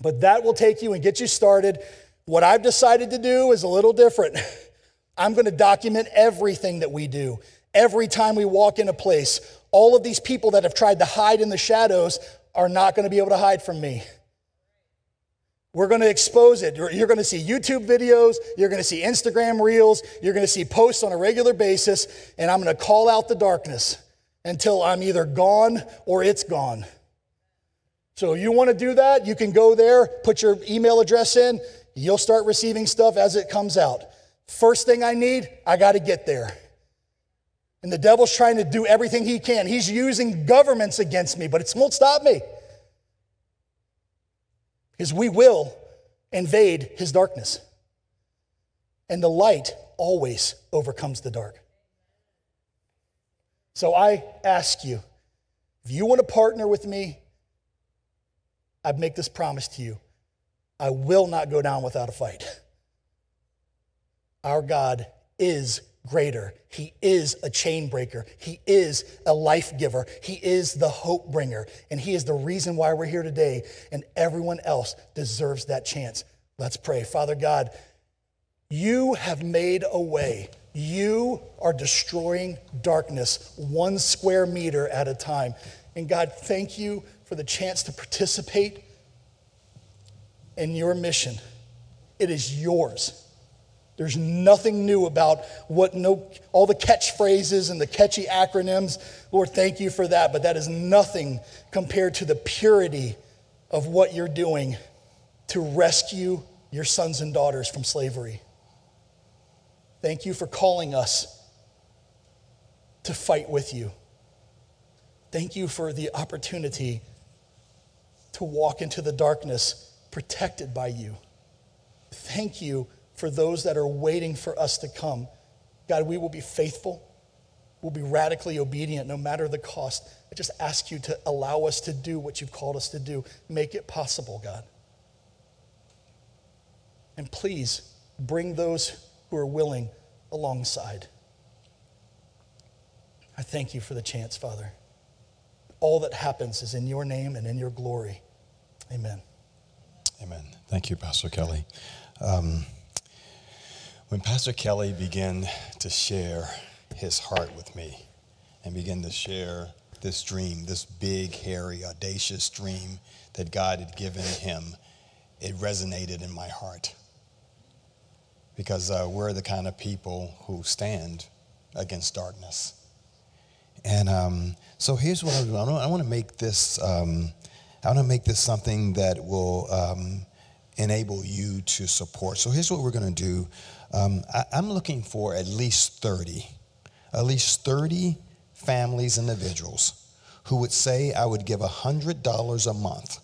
But that will take you and get you started. What I've decided to do is a little different. I'm going to document everything that we do. Every time we walk in a place, all of these people that have tried to hide in the shadows are not going to be able to hide from me. We're going to expose it. You're going to see YouTube videos, you're going to see Instagram reels, you're going to see posts on a regular basis, and I'm going to call out the darkness until I'm either gone or it's gone. So you want to do that, you can go there, put your email address in, you'll start receiving stuff as it comes out. First thing I need, I got to get there. And the devil's trying to do everything he can. He's using governments against me, but it won't stop me. Because we will invade his darkness. And the light always overcomes the dark. So I ask you, if you want to partner with me I make this promise to you I will not go down without a fight. Our God is greater. He is a chain breaker. He is a life giver. He is the hope bringer. And He is the reason why we're here today. And everyone else deserves that chance. Let's pray. Father God, you have made a way. You are destroying darkness one square meter at a time. And God, thank you for the chance to participate in your mission. It is yours. There's nothing new about what no all the catchphrases and the catchy acronyms. Lord, thank you for that, but that is nothing compared to the purity of what you're doing to rescue your sons and daughters from slavery. Thank you for calling us to fight with you. Thank you for the opportunity to walk into the darkness protected by you. Thank you for those that are waiting for us to come. God, we will be faithful. We'll be radically obedient no matter the cost. I just ask you to allow us to do what you've called us to do. Make it possible, God. And please bring those who are willing alongside. I thank you for the chance, Father. All that happens is in your name and in your glory. Amen. Amen. Thank you, Pastor Kelly. Um, when Pastor Kelly began to share his heart with me and began to share this dream, this big, hairy, audacious dream that God had given him, it resonated in my heart. Because uh, we're the kind of people who stand against darkness. And um, so here's what I do I want to make this um, I want to make this something that will um, enable you to support. So here's what we're going to do. Um, I, I'm looking for at least 30, at least 30 families, individuals who would say, I would give $100 a month,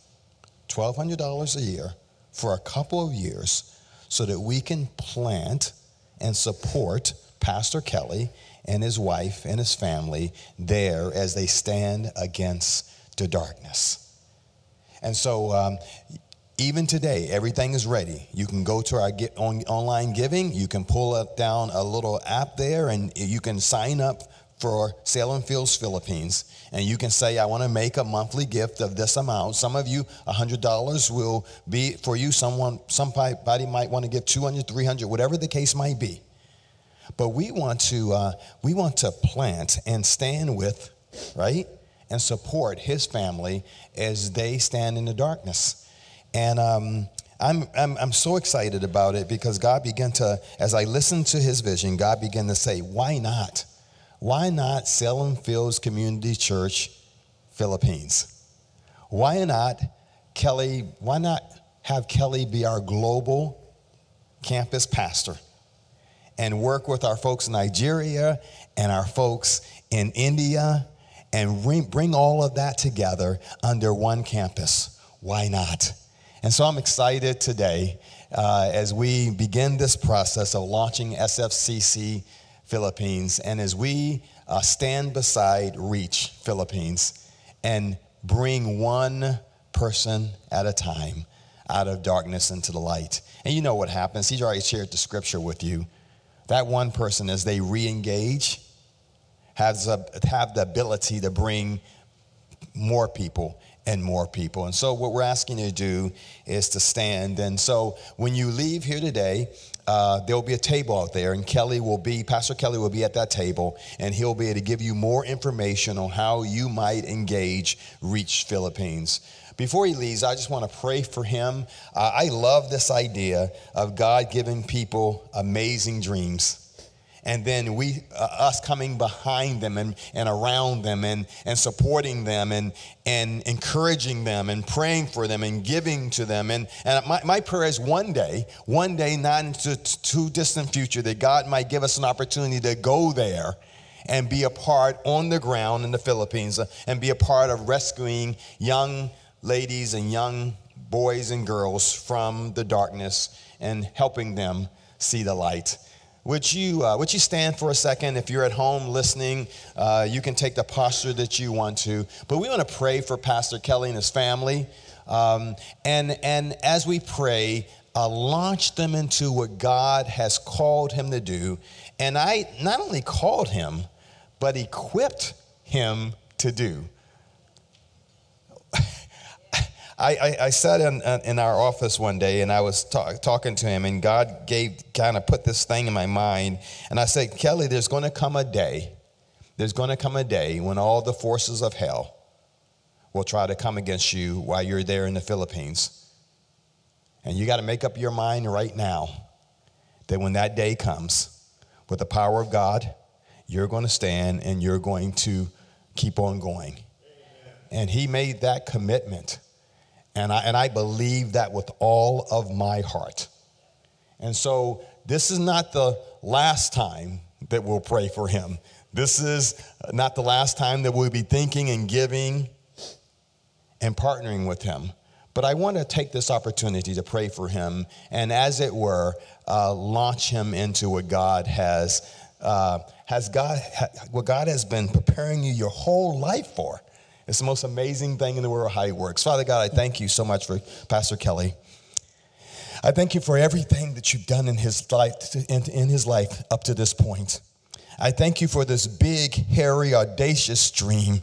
$1,200 a year for a couple of years so that we can plant and support Pastor Kelly and his wife and his family there as they stand against the darkness. And so, um, even today, everything is ready. You can go to our get on, online giving. You can pull up down a little app there, and you can sign up for Salem Fields Philippines, and you can say, I want to make a monthly gift of this amount. Some of you, $100 will be for you. Someone, somebody might want to give 200, 300, whatever the case might be. But we want to, uh, we want to plant and stand with, right, and support his family as they stand in the darkness. And um, I'm, I'm, I'm so excited about it because God began to, as I listened to his vision, God began to say, why not? Why not Salem Fields Community Church, Philippines? Why not Kelly, why not have Kelly be our global campus pastor and work with our folks in Nigeria and our folks in India and bring, bring all of that together under one campus? Why not? And so I'm excited today uh, as we begin this process of launching SFCC Philippines and as we uh, stand beside Reach Philippines and bring one person at a time out of darkness into the light. And you know what happens. He's already shared the scripture with you. That one person, as they re engage, has a, have the ability to bring more people and more people. And so, what we're asking you to do is to stand. And so, when you leave here today, uh, there will be a table out there, and Kelly will be, Pastor Kelly will be at that table, and he'll be able to give you more information on how you might engage Reach Philippines. Before he leaves, I just want to pray for him. Uh, I love this idea of God giving people amazing dreams and then we uh, us coming behind them and, and around them and, and supporting them and, and encouraging them and praying for them and giving to them. And, and my, my prayer is one day one day not into too distant future that god might give us an opportunity to go there and be a part on the ground in the philippines uh, and be a part of rescuing young ladies and young boys and girls from the darkness and helping them see the light would you, uh, would you stand for a second? If you're at home listening, uh, you can take the posture that you want to. But we want to pray for Pastor Kelly and his family. Um, and, and as we pray, uh, launch them into what God has called him to do. And I not only called him, but equipped him to do. I, I, I, sat in, in our office one day and I was talk, talking to him, and God gave kind of put this thing in my mind. And I said, Kelly, there's going to come a day, there's going to come a day when all the forces of hell will try to come against you while you're there in the Philippines. And you got to make up your mind right now that when that day comes, with the power of God, you're going to stand and you're going to keep on going. And he made that commitment. And I, and I believe that with all of my heart. And so this is not the last time that we'll pray for him. This is not the last time that we'll be thinking and giving and partnering with him. But I want to take this opportunity to pray for him and, as it were, uh, launch him into what God has, uh, has God, what God has been preparing you your whole life for. It's the most amazing thing in the world how it works. Father God, I thank you so much for Pastor Kelly. I thank you for everything that you've done in his life, in his life up to this point. I thank you for this big, hairy, audacious dream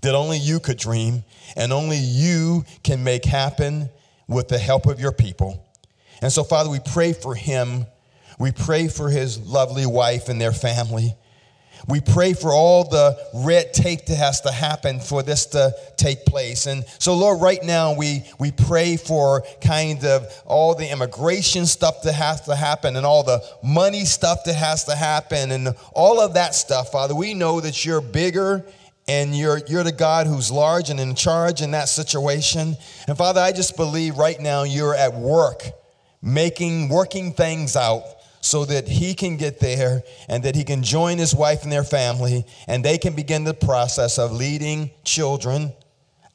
that only you could dream and only you can make happen with the help of your people. And so, Father, we pray for him. We pray for his lovely wife and their family. We pray for all the red tape that has to happen for this to take place. And so, Lord, right now we, we pray for kind of all the immigration stuff that has to happen and all the money stuff that has to happen and all of that stuff, Father. We know that you're bigger and you're, you're the God who's large and in charge in that situation. And Father, I just believe right now you're at work, making, working things out so that he can get there and that he can join his wife and their family and they can begin the process of leading children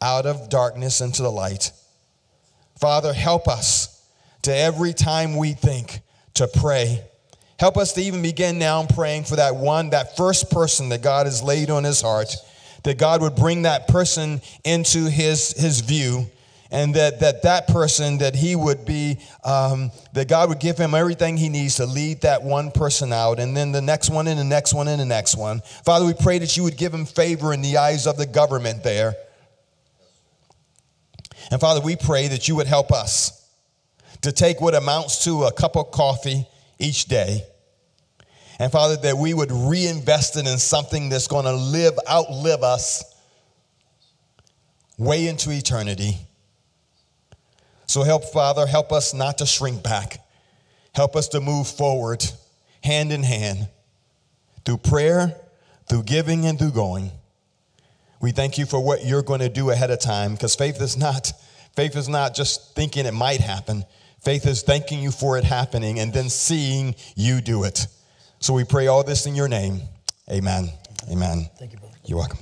out of darkness into the light. Father, help us to every time we think to pray. Help us to even begin now praying for that one, that first person that God has laid on his heart, that God would bring that person into his, his view and that that that person that he would be um, that god would give him everything he needs to lead that one person out and then the next one and the next one and the next one. Father we pray that you would give him favor in the eyes of the government there. And father we pray that you would help us to take what amounts to a cup of coffee each day. And father that we would reinvest it in something that's going to live outlive us way into eternity so help, Father, help us not to shrink back. Help us to move forward hand in hand through prayer, through giving, and through going. We thank you for what you're going to do ahead of time because faith is not faith is not just thinking it might happen. Faith is thanking you for it happening and then seeing you do it. So we pray all this in your name. Amen. Amen. Thank you, brother. You're welcome.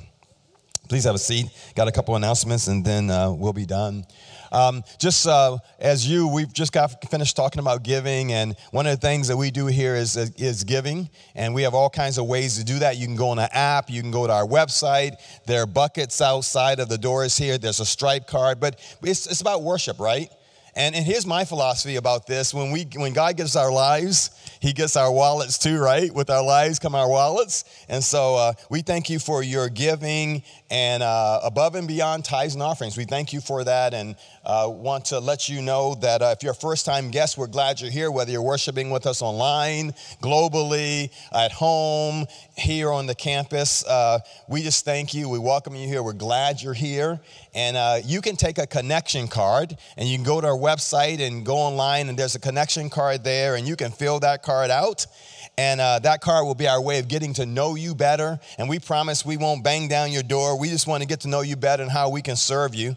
Please have a seat. Got a couple announcements and then uh, we'll be done. Um, just uh, as you, we've just got finished talking about giving, and one of the things that we do here is, is giving, and we have all kinds of ways to do that. You can go on an app, you can go to our website. There are buckets outside of the doors here. There's a stripe card, but it's, it's about worship, right? And, and here's my philosophy about this: when we when God gives our lives, He gets our wallets too, right? With our lives come our wallets, and so uh, we thank you for your giving and uh, above and beyond tithes and offerings. We thank you for that, and uh, want to let you know that uh, if you're a first-time guest, we're glad you're here. Whether you're worshiping with us online, globally, at home, here on the campus, uh, we just thank you. We welcome you here. We're glad you're here, and uh, you can take a connection card and you can go to our website and go online, and there's a connection card there, and you can fill that card out. And uh, that card will be our way of getting to know you better. And we promise we won't bang down your door. We just want to get to know you better and how we can serve you.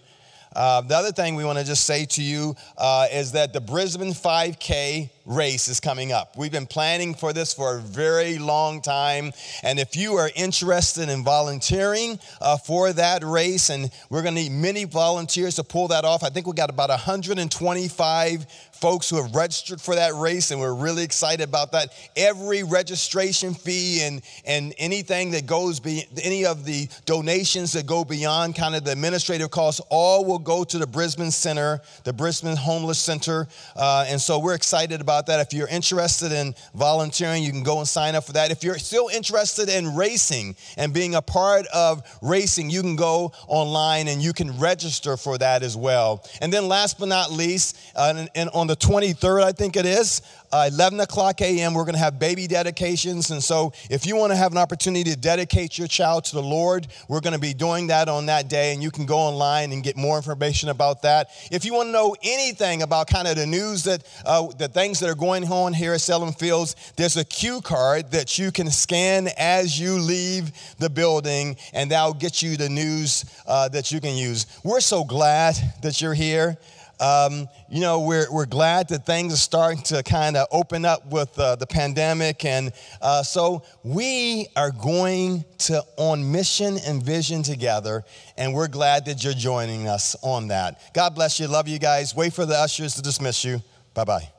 Uh, the other thing we want to just say to you uh, is that the Brisben 5K race is coming up. We've been planning for this for a very long time. And if you are interested in volunteering uh, for that race, and we're going to need many volunteers to pull that off, I think we got about 125 folks who have registered for that race, and we're really excited about that. Every registration fee and, and anything that goes, be, any of the donations that go beyond kind of the administrative costs, all will go to the Brisben Center, the Brisben Homeless Center. Uh, and so we're excited about that. If you're interested in volunteering, you can go and sign up for that. If you're still interested in racing and being a part of racing, you can go online and you can register for that as well. And then last but not least, uh, and, and on the 23rd, I think it is, uh, 11 o'clock a.m., we're going to have baby dedications. And so, if you want to have an opportunity to dedicate your child to the Lord, we're going to be doing that on that day. And you can go online and get more information about that. If you want to know anything about kind of the news that, uh, the things that are going on here at Salem Fields, there's a QR code that you can scan as you leave the building, and that'll get you the news uh, that you can use. We're so glad that you're here. Um, you know, we're, we're glad that things are starting to kind of open up with uh, the pandemic. And uh, so we are going to on mission and vision together. And we're glad that you're joining us on that. God bless you. Love you guys. Wait for the ushers to dismiss you. Bye bye.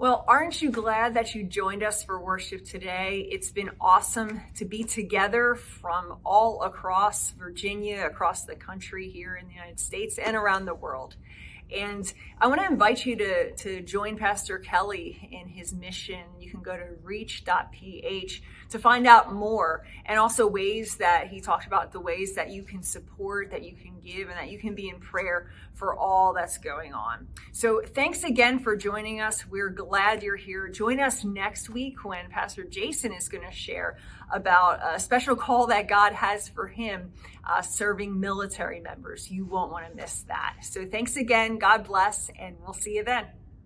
Well, aren't you glad that you joined us for worship today? It's been awesome to be together from all across Virginia, across the country, here in the United States, and around the world. And I want to invite you to, to join Pastor Kelly in his mission. You can go to reach.ph to find out more and also ways that he talked about the ways that you can support, that you can give, and that you can be in prayer for all that's going on. So thanks again for joining us. We're glad you're here. Join us next week when Pastor Jason is going to share about a special call that God has for him uh, serving military members. You won't want to miss that. So thanks again. God bless, and we'll see you then.